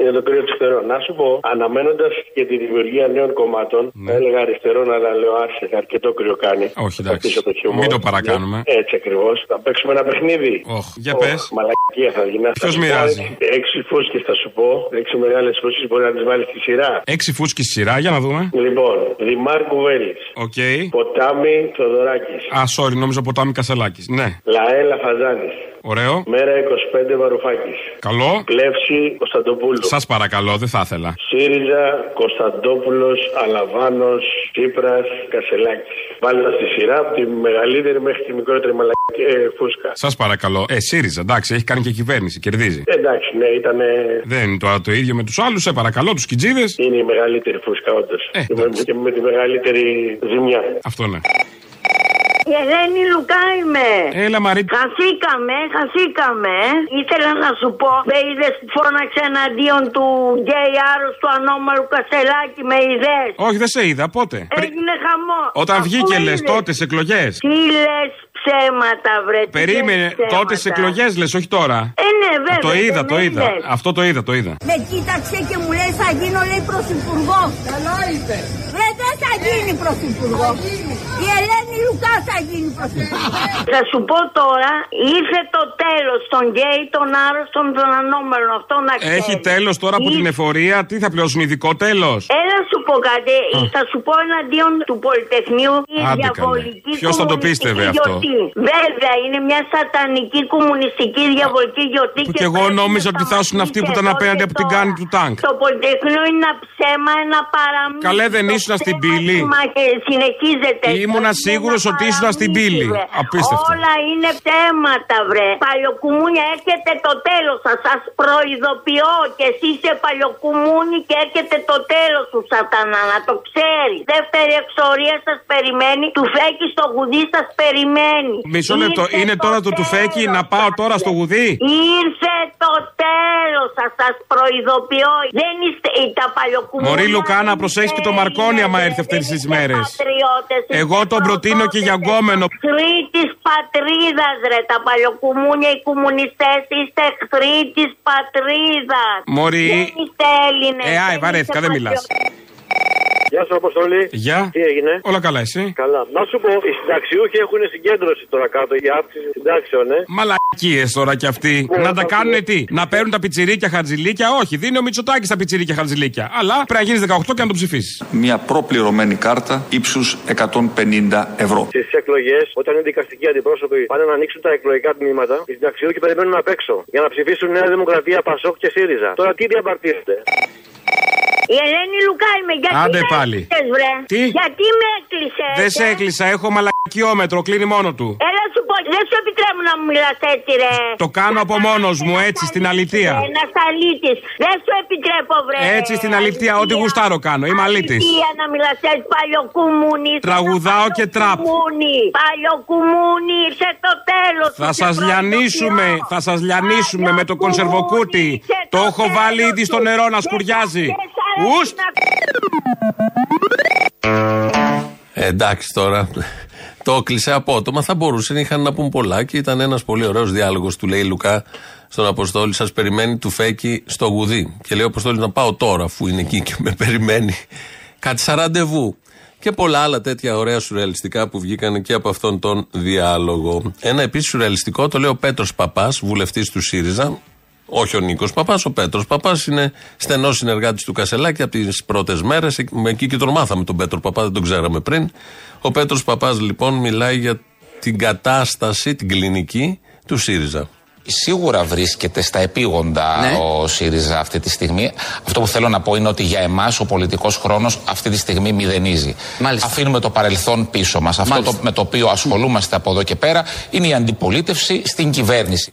[SPEAKER 33] Είναι το κρύο του φτερό. Να σου πω, αναμένοντας και τη δημιουργία νέων κομμάτων, θα έλεγα αριστερών, αλλά λέω άρσε, αρκετό κρύο κάνει.
[SPEAKER 14] Όχι, εντάξει.
[SPEAKER 33] Θα το χιούμορ.
[SPEAKER 14] Μην το παρακάνουμε.
[SPEAKER 33] Ναι, Έτσι ακριβώς. Θα παίξουμε ένα παιχνίδι.
[SPEAKER 14] Οχ, για πες.
[SPEAKER 33] Μαλακία θα γίνει.
[SPEAKER 14] Ποιος
[SPEAKER 33] Θα σου πω
[SPEAKER 14] μοιράζει;
[SPEAKER 33] έξι- Έξι φούσκες θα σου πω. Έξι μεγάλες φούσκες μπορεί να τις βάλεις στη σειρά.
[SPEAKER 14] Έξι φούσκες στη σειρά, για να δούμε.
[SPEAKER 33] Λοιπόν, Δημάρκου Βέλη.
[SPEAKER 14] Οκ.
[SPEAKER 33] Ποτάμι Θοδωράκης.
[SPEAKER 14] Α, sorry, νόμιζα ποτάμι Κασελάκης. Ναι.
[SPEAKER 33] ΛΑΕ Λαφαζάνης.
[SPEAKER 14] Ωραίο.
[SPEAKER 33] Μέρα 25 Βαρουφάκης.
[SPEAKER 14] Καλό.
[SPEAKER 33] Πλεύση Κωνσταντοπούλου.
[SPEAKER 14] Σας παρακαλώ, δεν θα ήθελα.
[SPEAKER 33] ΣΥΡΙΖΑ, Κωνσταντόπουλος, Αλαβάνος, Τσίπρας, Κασελάκης. Βάλτε στη σειρά από τη μεγαλύτερη μέχρι τη μικρότερη μαλακή ε, φούσκα.
[SPEAKER 14] Σας παρακαλώ. Ε, ΣΥΡΙΖΑ, εντάξει, έχει κάνει και κυβέρνηση, κερδίζει.
[SPEAKER 33] Εντάξει, ναι, ήταν.
[SPEAKER 14] Δεν είναι τώρα το ίδιο με τους άλλους, σε παρακαλώ, τους κιτζίδες.
[SPEAKER 33] Είναι η μεγαλύτερη φούσκα, όντως.
[SPEAKER 14] Ε,
[SPEAKER 33] και, με, και με τη μεγαλύτερη ζημιά.
[SPEAKER 14] Αυτό ναι.
[SPEAKER 34] Η Ελένη Λουκά είμαι.
[SPEAKER 14] Έλα, Μαρή.
[SPEAKER 34] Χαθήκαμε, χαθήκαμε. Ήθελα να σου πω, με είδες φώναξε εναντίον του γκέι άρρωστου ανώμαλου Κασελάκη με ιδέε.
[SPEAKER 14] Όχι, δεν σε είδα, πότε;
[SPEAKER 34] Έγινε χαμό.
[SPEAKER 14] Όταν
[SPEAKER 34] Αφού
[SPEAKER 14] βγήκε, λες,
[SPEAKER 34] είδες.
[SPEAKER 14] τότε σε εκλογές.
[SPEAKER 34] Τι λες ψέματα, βρε. τι
[SPEAKER 14] Περίμενε,
[SPEAKER 34] λες ψέματα.
[SPEAKER 14] τότε σε εκλογές λες, όχι τώρα.
[SPEAKER 34] Ε, ναι, βέβαια.
[SPEAKER 14] Το είδα,
[SPEAKER 34] δεν
[SPEAKER 14] το
[SPEAKER 34] με
[SPEAKER 14] είδα.
[SPEAKER 34] είδες.
[SPEAKER 14] Αυτό το είδα, το είδα.
[SPEAKER 34] Με κοίταξε και μου λέει θα γίνω λέει πρωθυπουργό. Καλά είπε. Ρε δεν θα γίνει πρωθυπουργό. Η Ελένη Λουκά θα γίνει πρωθυπουργό. θα σου πω τώρα, ήρθε το τέλος των γκέι, των άρρωστων, των ανώμαλων. Αυτό να ξέρεις.
[SPEAKER 14] Έχει τέλος τώρα από την εφορία, τι θα πληρώσουν ειδικό τέλος;
[SPEAKER 34] Έλα σου πω κάτι, θα σου πω εναντίον του Πολυτεχνείου η
[SPEAKER 14] Άντε καλέ.
[SPEAKER 34] διαβολική
[SPEAKER 14] Ποιος θα το
[SPEAKER 34] κομμουνιστική
[SPEAKER 14] πίστευε αυτό;
[SPEAKER 34] Γιορτή. Βέβαια, είναι μια σατανική κομμουνιστική διαβολική γιορτή.
[SPEAKER 14] Που και εγώ νόμιζα ότι θα ήσουν αυτοί που ήταν απέναντι από την κάνη του τάγκ.
[SPEAKER 34] Το Πολυτεχνείο είναι ένα ψέμα, ένα παραμύθι.
[SPEAKER 14] Καλέ, δεν
[SPEAKER 34] Το
[SPEAKER 14] ήσουν στην
[SPEAKER 34] ψέμα
[SPEAKER 14] πύλη.
[SPEAKER 34] μα και Συνεχίζεται.
[SPEAKER 14] Ήμουνα
[SPEAKER 34] Είναι
[SPEAKER 14] σίγουρος
[SPEAKER 34] ένα
[SPEAKER 14] ότι ήσουν στην
[SPEAKER 34] παραμύθι,
[SPEAKER 14] πύλη.
[SPEAKER 34] βρε.
[SPEAKER 14] Απίστευτο.
[SPEAKER 34] Όλα είναι ψέματα, βρε. Παλιοκουμούνια έρχεται το τέλος σας. Σας προειδοποιώ και εσύ είσαι παλιοκουμούνι και έρχεται το τέλος σου, Σατανά, να το ξέρεις. Δεύτερη εξορία σας περιμένει. Του φέκει στο γουδί σας περιμένει.
[SPEAKER 14] Μισό λεπτό,
[SPEAKER 34] Ήρθε
[SPEAKER 14] είναι
[SPEAKER 34] το
[SPEAKER 14] τώρα το τουφέκι να πάω τώρα στο γουδί;
[SPEAKER 34] Ήρθε το τέλος σα, σας προειδοποιώ. Δεν είστε οι τα παλιοκουμούνια.
[SPEAKER 14] Μωρή Λουκά, να προσέχει και το Μαρκόνι άμα έρθει αυτές τι μέρες. Εγώ τον προτείνω και για γκόμενο.
[SPEAKER 34] Εχθροί τη πατρίδας, ρε. Τα παλιοκουμούνια, οι κομμουνιστές είστε εχθροί τη πατρίδας.
[SPEAKER 14] Μωρή.
[SPEAKER 34] Δεν είστε Έλληνες.
[SPEAKER 14] Ε, άι, βαρέθηκα, δεν μιλάς.
[SPEAKER 33] Γεια σου, Αποστολή.
[SPEAKER 14] Γεια.
[SPEAKER 33] Τι έγινε;
[SPEAKER 14] Όλα καλά, εσύ;
[SPEAKER 33] Καλά. Να σου πω, οι συνταξιούχοι έχουν συγκέντρωση τώρα κάτω για αύξηση συντάξεων, ε.
[SPEAKER 14] Μαλακίες τώρα κι αυτοί. να τα κάνουν τι, να παίρνουν τα πιτσιρίκια χαρτζηλίκια. Όχι, δίνει ο Μητσοτάκης τα πιτσιρίκια χαρτζηλίκια. Αλλά πρέπει να γίνεις 18 και να το ψηφίσεις.
[SPEAKER 2] Μια προπληρωμένη κάρτα ύψους 150 ευρώ.
[SPEAKER 33] Στις εκλογές, όταν είναι δικαστικοί αντιπρόσωποι πάνε να ανοίξουν τα εκλογικά τμήματα, οι συνταξιούχοι περιμένουν απ' έξω για να ψηφίσουν Νέα Δημοκρατία, Πασόκ και ΣΥΡΙΖΑ. Τώρα τι διαπαρτίζεται.
[SPEAKER 34] Η Ελένη Λουκά είμαι. Γιατί
[SPEAKER 14] Άντε
[SPEAKER 34] με
[SPEAKER 14] πάλι.
[SPEAKER 34] έκλεισες, βρε;
[SPEAKER 14] Τι;
[SPEAKER 34] Γιατί με έκλεισες.
[SPEAKER 14] Δεν σε έκλεισα, έχω μαλακιόμετρο, κλείνει μόνο του.
[SPEAKER 34] Έλα σου πω, δεν σου επιτρέπουν να μου μιλάς έτσι, ρε.
[SPEAKER 14] Το κάνω από μόνος μου, έτσι στην αλητία.
[SPEAKER 34] Ένα αλήτη. Δεν σου επιτρέπω, βρε.
[SPEAKER 14] Έτσι στην αλητία, ό,τι γουστάρω κάνω. Είμαι αλήτης.
[SPEAKER 34] Αλήθεια να μιλάς έτσι, παλιοκουμούνι.
[SPEAKER 14] Τραγουδάω και τραπ.
[SPEAKER 34] Παλιοκουμούνι, παλιοκουμούνι, ήρθε το τέλος.
[SPEAKER 14] Θα σας λιανίσουμε, θα σας λιανίσουμε με το κονσερβοκούτι. Το έχω βάλει ήδη στο νερό να σκουριάζει. Ουστ!
[SPEAKER 3] Ε, εντάξει τώρα. Το έκλεισε απότομα. Θα μπορούσε, είχαν να πούν πολλά και ήταν ένας πολύ ωραίος διάλογος του λέει Λουκά στον Αποστόλη. Σας περιμένει του φέκι στο γουδί. Και λέει ο Αποστόλης να πάω τώρα, αφού είναι εκεί και με περιμένει. Κάτι σαν ραντεβού. Και πολλά άλλα τέτοια ωραία σουρεαλιστικά που βγήκαν και από αυτόν τον διάλογο. Ένα επίσης σουρεαλιστικό το λέει ο Πέτρος Παπάς, βουλευτής του ΣΥΡΙΖΑ. Όχι ο Νίκος Παπάς, ο Πέτρος Παπάς είναι στενός συνεργάτης του Κασελάκη από τις πρώτες μέρες. Εκεί και τον μάθαμε τον Πέτρο Παπά, δεν τον ξέραμε πριν. Ο Πέτρος Παπάς λοιπόν μιλάει για την κατάσταση, την κλινική του ΣΥΡΙΖΑ.
[SPEAKER 35] Σίγουρα βρίσκεται στα επίγοντα ο ΣΥΡΙΖΑ αυτή τη στιγμή. Αυτό που θέλω να πω είναι ότι για εμάς ο πολιτικός χρόνος αυτή τη στιγμή μηδενίζει. Αφήνουμε το παρελθόν πίσω μας. Αυτό το, με το οποίο ασχολούμαστε από εδώ και πέρα είναι η αντιπολίτευση στην κυβέρνηση.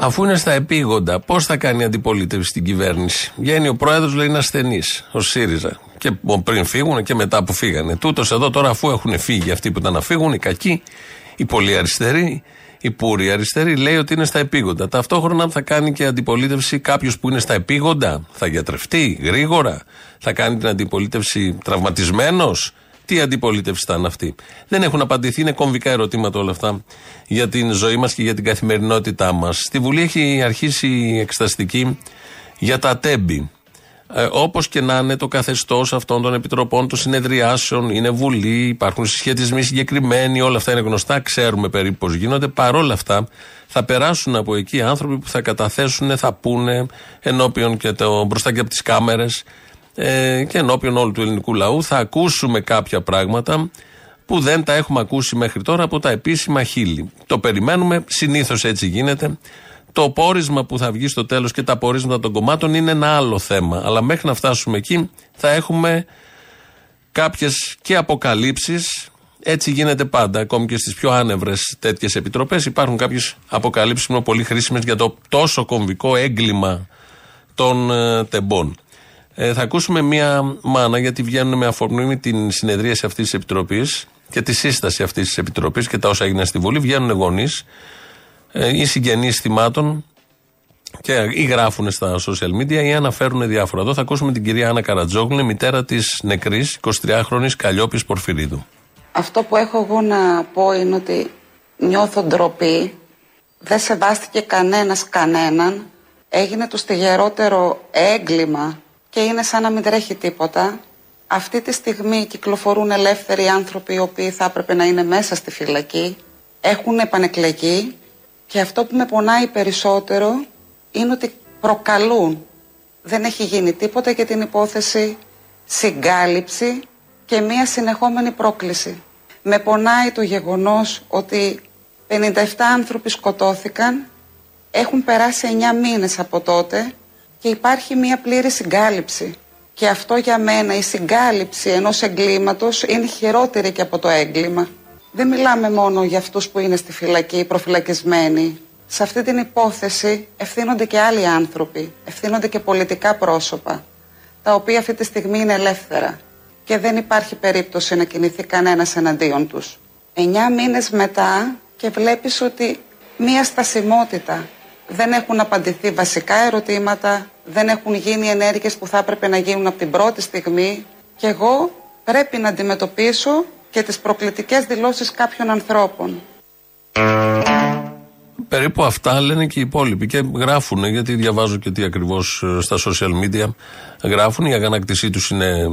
[SPEAKER 3] Αφού είναι στα επίγοντα, πώς θα κάνει αντιπολίτευση στην κυβέρνηση; Βγαίνει ο πρόεδρος, λέει είναι ασθενής, ο ΣΥΡΙΖΑ. Και πριν φύγουν και μετά που φύγανε. Τούτος εδώ τώρα, αφού έχουν φύγει αυτοί που ήταν να φύγουν, οι κακοί, οι πολύ αριστεροί, οι πούροι αριστεροί, λέει ότι είναι στα επίγοντα. Ταυτόχρονα θα κάνει και αντιπολίτευση κάποιος που είναι στα επίγοντα, θα γιατρευτεί γρήγορα, θα κάνει την αντιπολίτευση τραυματισμένος; Τι αντιπολίτευση ήταν αυτή; Δεν έχουν απαντηθεί, είναι κομβικά ερωτήματα όλα αυτά για την ζωή μας και για την καθημερινότητά μας. Στη Βουλή έχει αρχίσει η εξεταστική για τα τέμπη. Ε, Όπως και να είναι το καθεστώς αυτών των επιτροπών, των συνεδριάσεων, είναι Βουλή, υπάρχουν συσχετισμοί συγκεκριμένοι, όλα αυτά είναι γνωστά, ξέρουμε περίπου πώς γίνονται. Παρόλα αυτά, θα περάσουν από εκεί άνθρωποι που θα καταθέσουν, θα πούνε ενώπιον και το, μπροστά και από τις κάμερες ε, και ενώπιον όλου του ελληνικού λαού θα ακούσουμε κάποια πράγματα που δεν τα έχουμε ακούσει μέχρι τώρα από τα επίσημα χείλη. Το περιμένουμε, συνήθως έτσι γίνεται. Το πόρισμα που θα βγει στο τέλος και τα πορίσματα των κομμάτων είναι ένα άλλο θέμα. Αλλά μέχρι να φτάσουμε εκεί θα έχουμε κάποιες και αποκαλύψεις έτσι γίνεται πάντα. Ακόμη και στις πιο άνευρες τέτοιες επιτροπές υπάρχουν κάποιες αποκαλύψεις που είναι πολύ χρήσιμες για το τόσο κομβικό έγκλημα των ε, τεμπών. Ε, θα ακούσουμε μία μάνα, γιατί βγαίνουν με αφορμή την συνεδρίαση αυτής της επιτροπής και τη σύσταση αυτής της επιτροπής και τα όσα έγιναν στη Βουλή. Βγαίνουν γονείς ε, ή συγγενείς θυμάτων και ή γράφουν στα social media ή αναφέρουν διάφορα. Εδώ θα ακούσουμε την κυρία Άννα Καρατζόγλου, μητέρα της νεκρής 23χρονη Καλλιόπης Πορφυρίδου.
[SPEAKER 21] Αυτό που έχω εγώ να πω είναι ότι νιώθω ντροπή. Δεν σεβάστηκε κανένας κανέναν. Έγινε το στιγερότερο έγκλημα και είναι σαν να μην τρέχει τίποτα. Αυτή τη στιγμή κυκλοφορούν ελεύθεροι άνθρωποι οι οποίοι θα έπρεπε να είναι μέσα στη φυλακή. Έχουν επανεκλεγεί και αυτό που με πονάει περισσότερο είναι ότι προκαλούν. Δεν έχει γίνει τίποτα για την υπόθεση, συγκάλυψη και μία συνεχόμενη πρόκληση. Με πονάει το γεγονός ότι 57 άνθρωποι σκοτώθηκαν, έχουν περάσει 9 μήνες από τότε και υπάρχει μια πλήρη συγκάλυψη. Και αυτό για μένα η συγκάλυψη ενός εγκλήματος είναι χειρότερη και από το έγκλημα. Δεν μιλάμε μόνο για αυτούς που είναι στη φυλακή, προφυλακισμένοι. Σε αυτή την υπόθεση ευθύνονται και άλλοι άνθρωποι, ευθύνονται και πολιτικά πρόσωπα, τα οποία αυτή τη στιγμή είναι ελεύθερα και δεν υπάρχει περίπτωση να κινηθεί κανένας εναντίον τους. Εννιά μήνες μετά και βλέπεις ότι μία στασιμότητα, δεν έχουν απαντηθεί βασικά ερωτήματα, δεν έχουν γίνει ενέργειες που θα έπρεπε να γίνουν από την πρώτη στιγμή και εγώ πρέπει να αντιμετωπίσω και τις προκλητικές δηλώσεις κάποιων ανθρώπων.
[SPEAKER 3] Περίπου αυτά λένε και οι υπόλοιποι και γράφουν, γιατί διαβάζω και τι ακριβώς ε, στα social media γράφουν. Η αγανάκτησή τους είναι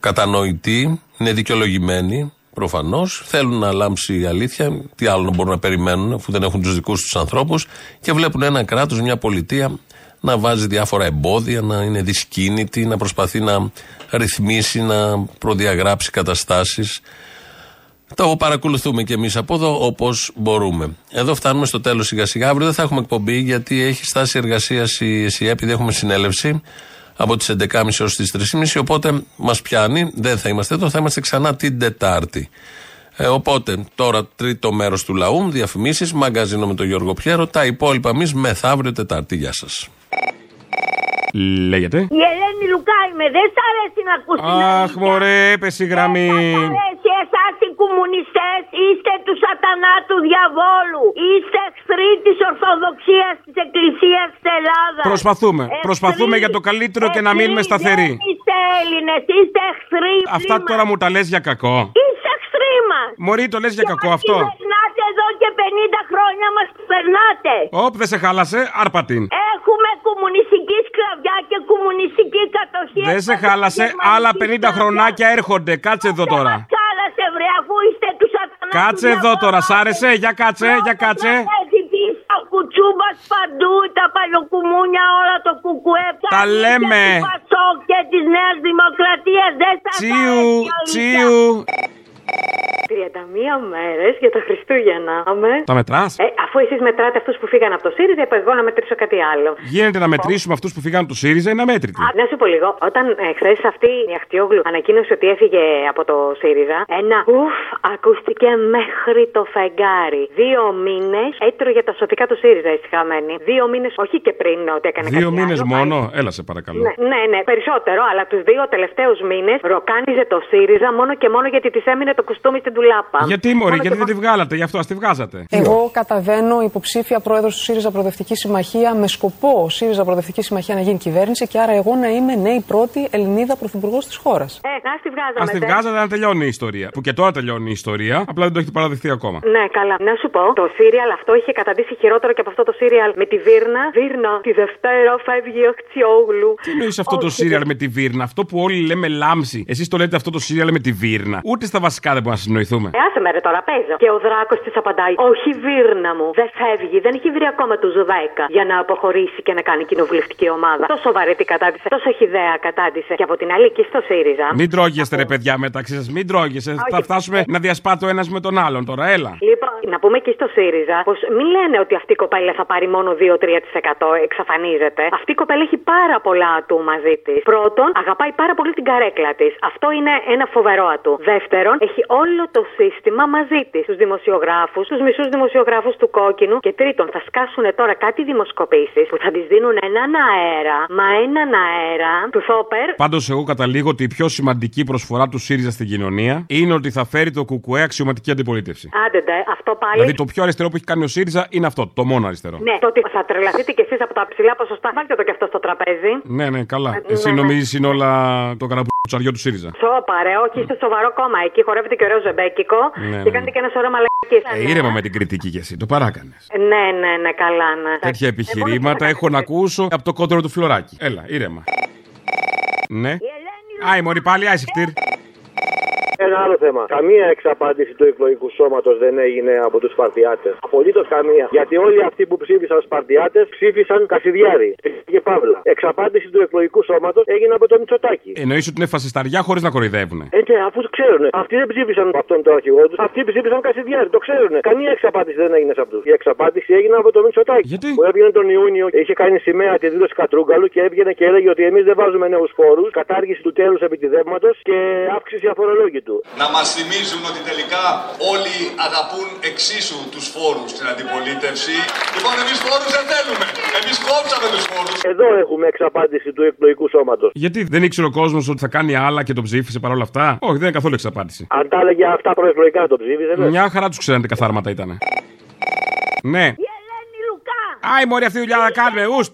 [SPEAKER 3] κατανοητή, είναι δικαιολογημένη, προφανώς. Θέλουν να λάμψει η αλήθεια. Τι άλλο μπορούν να περιμένουν, αφού δεν έχουν τους δικούς τους ανθρώπους. Και βλέπουν ένα κράτος, μια πολιτεία να βάζει διάφορα εμπόδια, να είναι δυσκίνητη, να προσπαθεί να ρυθμίσει, να προδιαγράψει καταστάσεις. Το παρακολουθούμε και εμείς από εδώ όπως μπορούμε. Εδώ φτάνουμε στο τέλος σιγά σιγά. Αύριο δεν θα έχουμε εκπομπή γιατί έχει στάση εργασίας η ΕΣΥΑ, επειδή έχουμε συνέλευση από τις 11.30 έως τις 3.30. Οπότε μας πιάνει, δεν θα είμαστε εδώ, θα είμαστε ξανά την Τετάρτη. Ε, οπότε τώρα τρίτο μέρος του λαού, διαφημίσεις, μαγκαζίνο με τον Γιώργο Πιέρο. Τα υπόλοιπα εμείς μεθαύριο Τετάρτη. Γεια σας.
[SPEAKER 14] Λέγεται.
[SPEAKER 34] Η Ελένη Λουκά είμαι, δεν σ' αρέσει να ακούσει.
[SPEAKER 14] Αχ, μωρέ, έπεσε η γραμμή.
[SPEAKER 34] Δεν σ' αρέσει εσάς οι κομμουνιστές, είστε του σατανά του διαβόλου. Είστε εχθροί της Ορθοδοξίας της Εκκλησίας της Ελλάδας.
[SPEAKER 14] Προσπαθούμε. Προσπαθούμε για το καλύτερο και να μείνουμε σταθεροί.
[SPEAKER 34] Δεν είστε Έλληνες, είστε εχθροί.
[SPEAKER 14] Αυτά τώρα μου τα λες για κακό.
[SPEAKER 34] Είστε εχθροί μας.
[SPEAKER 14] Μωρή, το λες για κακό αυτό.
[SPEAKER 34] Περνάτε εδώ και 50 χρόνια μας περνάτε.
[SPEAKER 14] Όπ, δεν σε χάλασε, άρπατην.
[SPEAKER 34] Έχουμε κομμουνιστική σκλαβιά και κομμουνιστική κατοχή.
[SPEAKER 14] Δεν σε χάλασε, άλλα 50 χρονάκια έρχονται. Κάτσε εδώ τώρα.
[SPEAKER 34] Χάλασε, βρε, αφού είστε τους σατανά.
[SPEAKER 14] Κάτσε εδώ τώρα, σ' άρεσε, για κάτσε, για κάτσε.
[SPEAKER 34] Ο κουτσούμπας παντού, τα παλιοκουμούνια, όλα το κουκουέ.
[SPEAKER 14] Τα λέμε.
[SPEAKER 34] Του Πασόκ και τη Νέα Δημοκρατία δεν σας
[SPEAKER 14] Τσίου, τσίου.
[SPEAKER 36] 31 μέρες για τα Χριστούγεννα. Αμέ.
[SPEAKER 14] Τα μετράς;
[SPEAKER 36] Ε, αφού εσείς μετράτε αυτούς που φύγαν από το ΣΥΡΙΖΑ, είπα εγώ να μετρήσω κάτι άλλο.
[SPEAKER 14] Γίνεται να μετρήσουμε αυτούς που φύγαν από το ΣΥΡΙΖΑ, είναι αμέτρητοι.
[SPEAKER 36] Α, να σου πω λίγο. Όταν ε, χθες αυτή η Αχτιόγλου ανακοίνωσε ότι έφυγε από το ΣΥΡΙΖΑ, ένα ουφ ακούστηκε μέχρι το φεγγάρι. Δύο μήνες έτρωγε τα σωτικά του ΣΥΡΙΖΑ ησυχαμένη. Δύο μήνες, όχι και πριν ότι έκανε
[SPEAKER 14] Δύο
[SPEAKER 36] κάτι
[SPEAKER 14] μήνες
[SPEAKER 36] άλλο,
[SPEAKER 14] μόνο; Έλα σε παρακαλώ.
[SPEAKER 36] Ναι, ναι, ναι, περισσότερο, αλλά τους δύο τελευταίους μήνες ροκάνιζε το ΣΥΡΙΖΑ μόνο και μόνο γιατί της έμεινε το κουστούμι στην τουλάπα.
[SPEAKER 14] Γιατί μωρή, γιατί δεν τη βγάλατε, γι' αυτό ας τη βγάζατε.
[SPEAKER 37] Εγώ καταβαίνω υποψήφια πρόεδρος του ΣΥΡΙΖΑ Προοδευτική Συμμαχία με σκοπό ο ΣΥΡΙΖΑ Προοδευτική Συμμαχία να γίνει κυβέρνηση και άρα εγώ να είμαι ναι η πρώτη Ελληνίδα πρωθυπουργός της χώρας.
[SPEAKER 36] Ε, ας τη βγάζαμε.
[SPEAKER 14] Α τη
[SPEAKER 36] τε.
[SPEAKER 14] βγάζατε να τελειώνει η ιστορία. Που και τώρα τελειώνει η ιστορία, απλά δεν το έχετε παραδεχτεί ακόμα.
[SPEAKER 36] Ναι, καλά. Να σου πω, το σύριαλ αυτό είχε καταντήσει χειρότερο και από αυτό το σύριαλ με τη Βίρνα. Βίρνα, τη Δευτέρα φεύγει ο Χτσιόγλου.
[SPEAKER 14] Τι εννοείς αυτό το σύριαλ με τη Βίρνα, αυτό που όλοι λέμε λάμψη. Εσείς το λέτε αυτό το σύριαλ με τη Βίρνα. Ούτε στα βασικά δεν μπορούμε να συνοηθούμε.
[SPEAKER 36] Ε, άσε με ρε τώρα, παίζω. Και ο Δράκος της απαντάει: Όχι, Βίρνα μου, δεν φεύγει, δεν έχει βρει ακόμα του 10 για να αποχωρήσει και να κάνει κοινοβουλευτική ομάδα. Τόσο βαρετή κατάντησε, τόσο χιδέα κατάντησε. Και από την άλλη και στο ΣΥΡΙΖΑ.
[SPEAKER 14] Μην τρώγεστε ρε παιδιά μεταξύ σας, μην τρώγεστε. Θα φτάσουμε να διασπάτε ο ένας με τον άλλον τώρα, έλα.
[SPEAKER 36] Λοιπόν, να πούμε και στο ΣΥΡΙΖΑ πως μην λένε ότι αυτή η κοπέλα θα πάρει μόνο 2-3% εξαφανίζεται. Αυτή η κοπέλα έχει πάρα πολλά ατού μαζί της. Πρώτον, αγαπάει πάρα πολύ την καρέκλα της. Αυτό είναι ένα φοβερό ατού. Δεύτερον, έχει όλο το σύστημα μαζί της. Τους δημοσιογράφους, τους μισούς δημοσιογράφους του κόκκινου. Και τρίτον, θα σκάσουν τώρα κάτι δημοσκοπήσεις που θα τη δίνουν έναν αέρα, μα έναν αέρα του Θόπερ.
[SPEAKER 14] Πάντως, εγώ καταλήγω ότι η πιο σημαντική προσφορά του ΣΥΡΙΖΑ στην κοινωνία είναι ότι θα φέρει το κουκουέ αξιωματική αντιπολίτευση.
[SPEAKER 36] Άντε, ντε, αυτό πάλι.
[SPEAKER 14] Δηλαδή, το πιο αριστερό που έχει κάνει ο ΣΥΡΙΖΑ είναι αυτό, το μόνο αριστερό.
[SPEAKER 36] Ναι, το ότι θα τρελαθείτε κι εσείς από τα ψηλά ποσοστά. Βάλτε το κι αυτό στο τραπέζι.
[SPEAKER 14] Ναι, ναι, καλά.
[SPEAKER 36] Ναι,
[SPEAKER 14] Εσύ
[SPEAKER 36] ναι.
[SPEAKER 14] νομίζεις είναι όλα το καραπουτσαριό του ΣΥΡΙΖΑ.
[SPEAKER 36] Σώπα, ρε, όχι, είστε σοβαρό κόμμα. Εκεί χορεύετε και ωραίο ζεμπέκικο
[SPEAKER 14] Ναι,
[SPEAKER 36] και
[SPEAKER 14] ναι.
[SPEAKER 36] κάνετε και ένα σωρό μαλακίες.
[SPEAKER 14] Ε, ήρεμα με την κριτική κι εσύ, το παράκανες.
[SPEAKER 36] Ναι, ναι, ναι, καλά, ναι.
[SPEAKER 14] Τέτοια επιχειρήματα έχω να ακούσω από το κόντρο του φλωράκι. Έλα, ήρεμα. Ναι. Άι, μωρή πάλι, άισιχτήρ.
[SPEAKER 33] Ένα άλλο θέμα. Καμία εξαπάντηση του εκλογικού σώματος δεν έγινε από τους Σπαρτιάτες. Απολύτως καμία. Γιατί όλοι αυτοί που ψήφισαν Σπαρτιάτες ψήφισαν Κασιδιάρη. Και Παύλα. Εξαπάντηση του εκλογικού σώματος έγινε από το Μητσοτάκι.
[SPEAKER 14] Εννοείς ότι είναι φασισταριά χωρίς να κοροϊδεύουν.
[SPEAKER 33] Ε, ναι, αφού το ξέρουν. Αυτοί δεν ψήφισαν από αυτόν τον αρχηγό τους. Αυτοί ψήφισαν Κασιδιάρη. Το ξέρουν. Καμία εξαπάντηση δεν έγινε σε αυτούς. Η εξαπάντηση έγινε από το Μητσοτάκι.
[SPEAKER 14] Γιατί;
[SPEAKER 33] Που έβγαινε τον Ιούνιο, είχε κάνει σημαία τη δήλωση Κατρούγκαλου και έβγαινε και έλεγε ότι εμείς δεν βάζουμε νέους φόρους, κατάργηση του τέλους επιτιδεύματος και αύξηση αφορολόγητου.
[SPEAKER 2] Να μας θυμίζουν ότι τελικά όλοι αγαπούν εξίσου τους φόρους στην αντιπολίτευση. Λοιπόν, εμείς φόρους δεν θέλουμε. Εμείς κόψαμε τους φόρους.
[SPEAKER 33] Εδώ έχουμε εξαπάντηση του εκλογικού σώματος.
[SPEAKER 14] Γιατί δεν ήξερε ο κόσμος ότι θα κάνει άλλα και τον ψήφισε παρόλα αυτά; Όχι, δεν είναι καθόλου εξαπάντηση.
[SPEAKER 33] Αν τα έλεγε αυτά προεκλογικά το ψήφιζε. ναι.
[SPEAKER 14] Μια χαρά τους ξέρανε τι καθάρματα ήταν. Ναι. Άι, μωρή αυτή η δουλειά να κάνουμε, ουστ.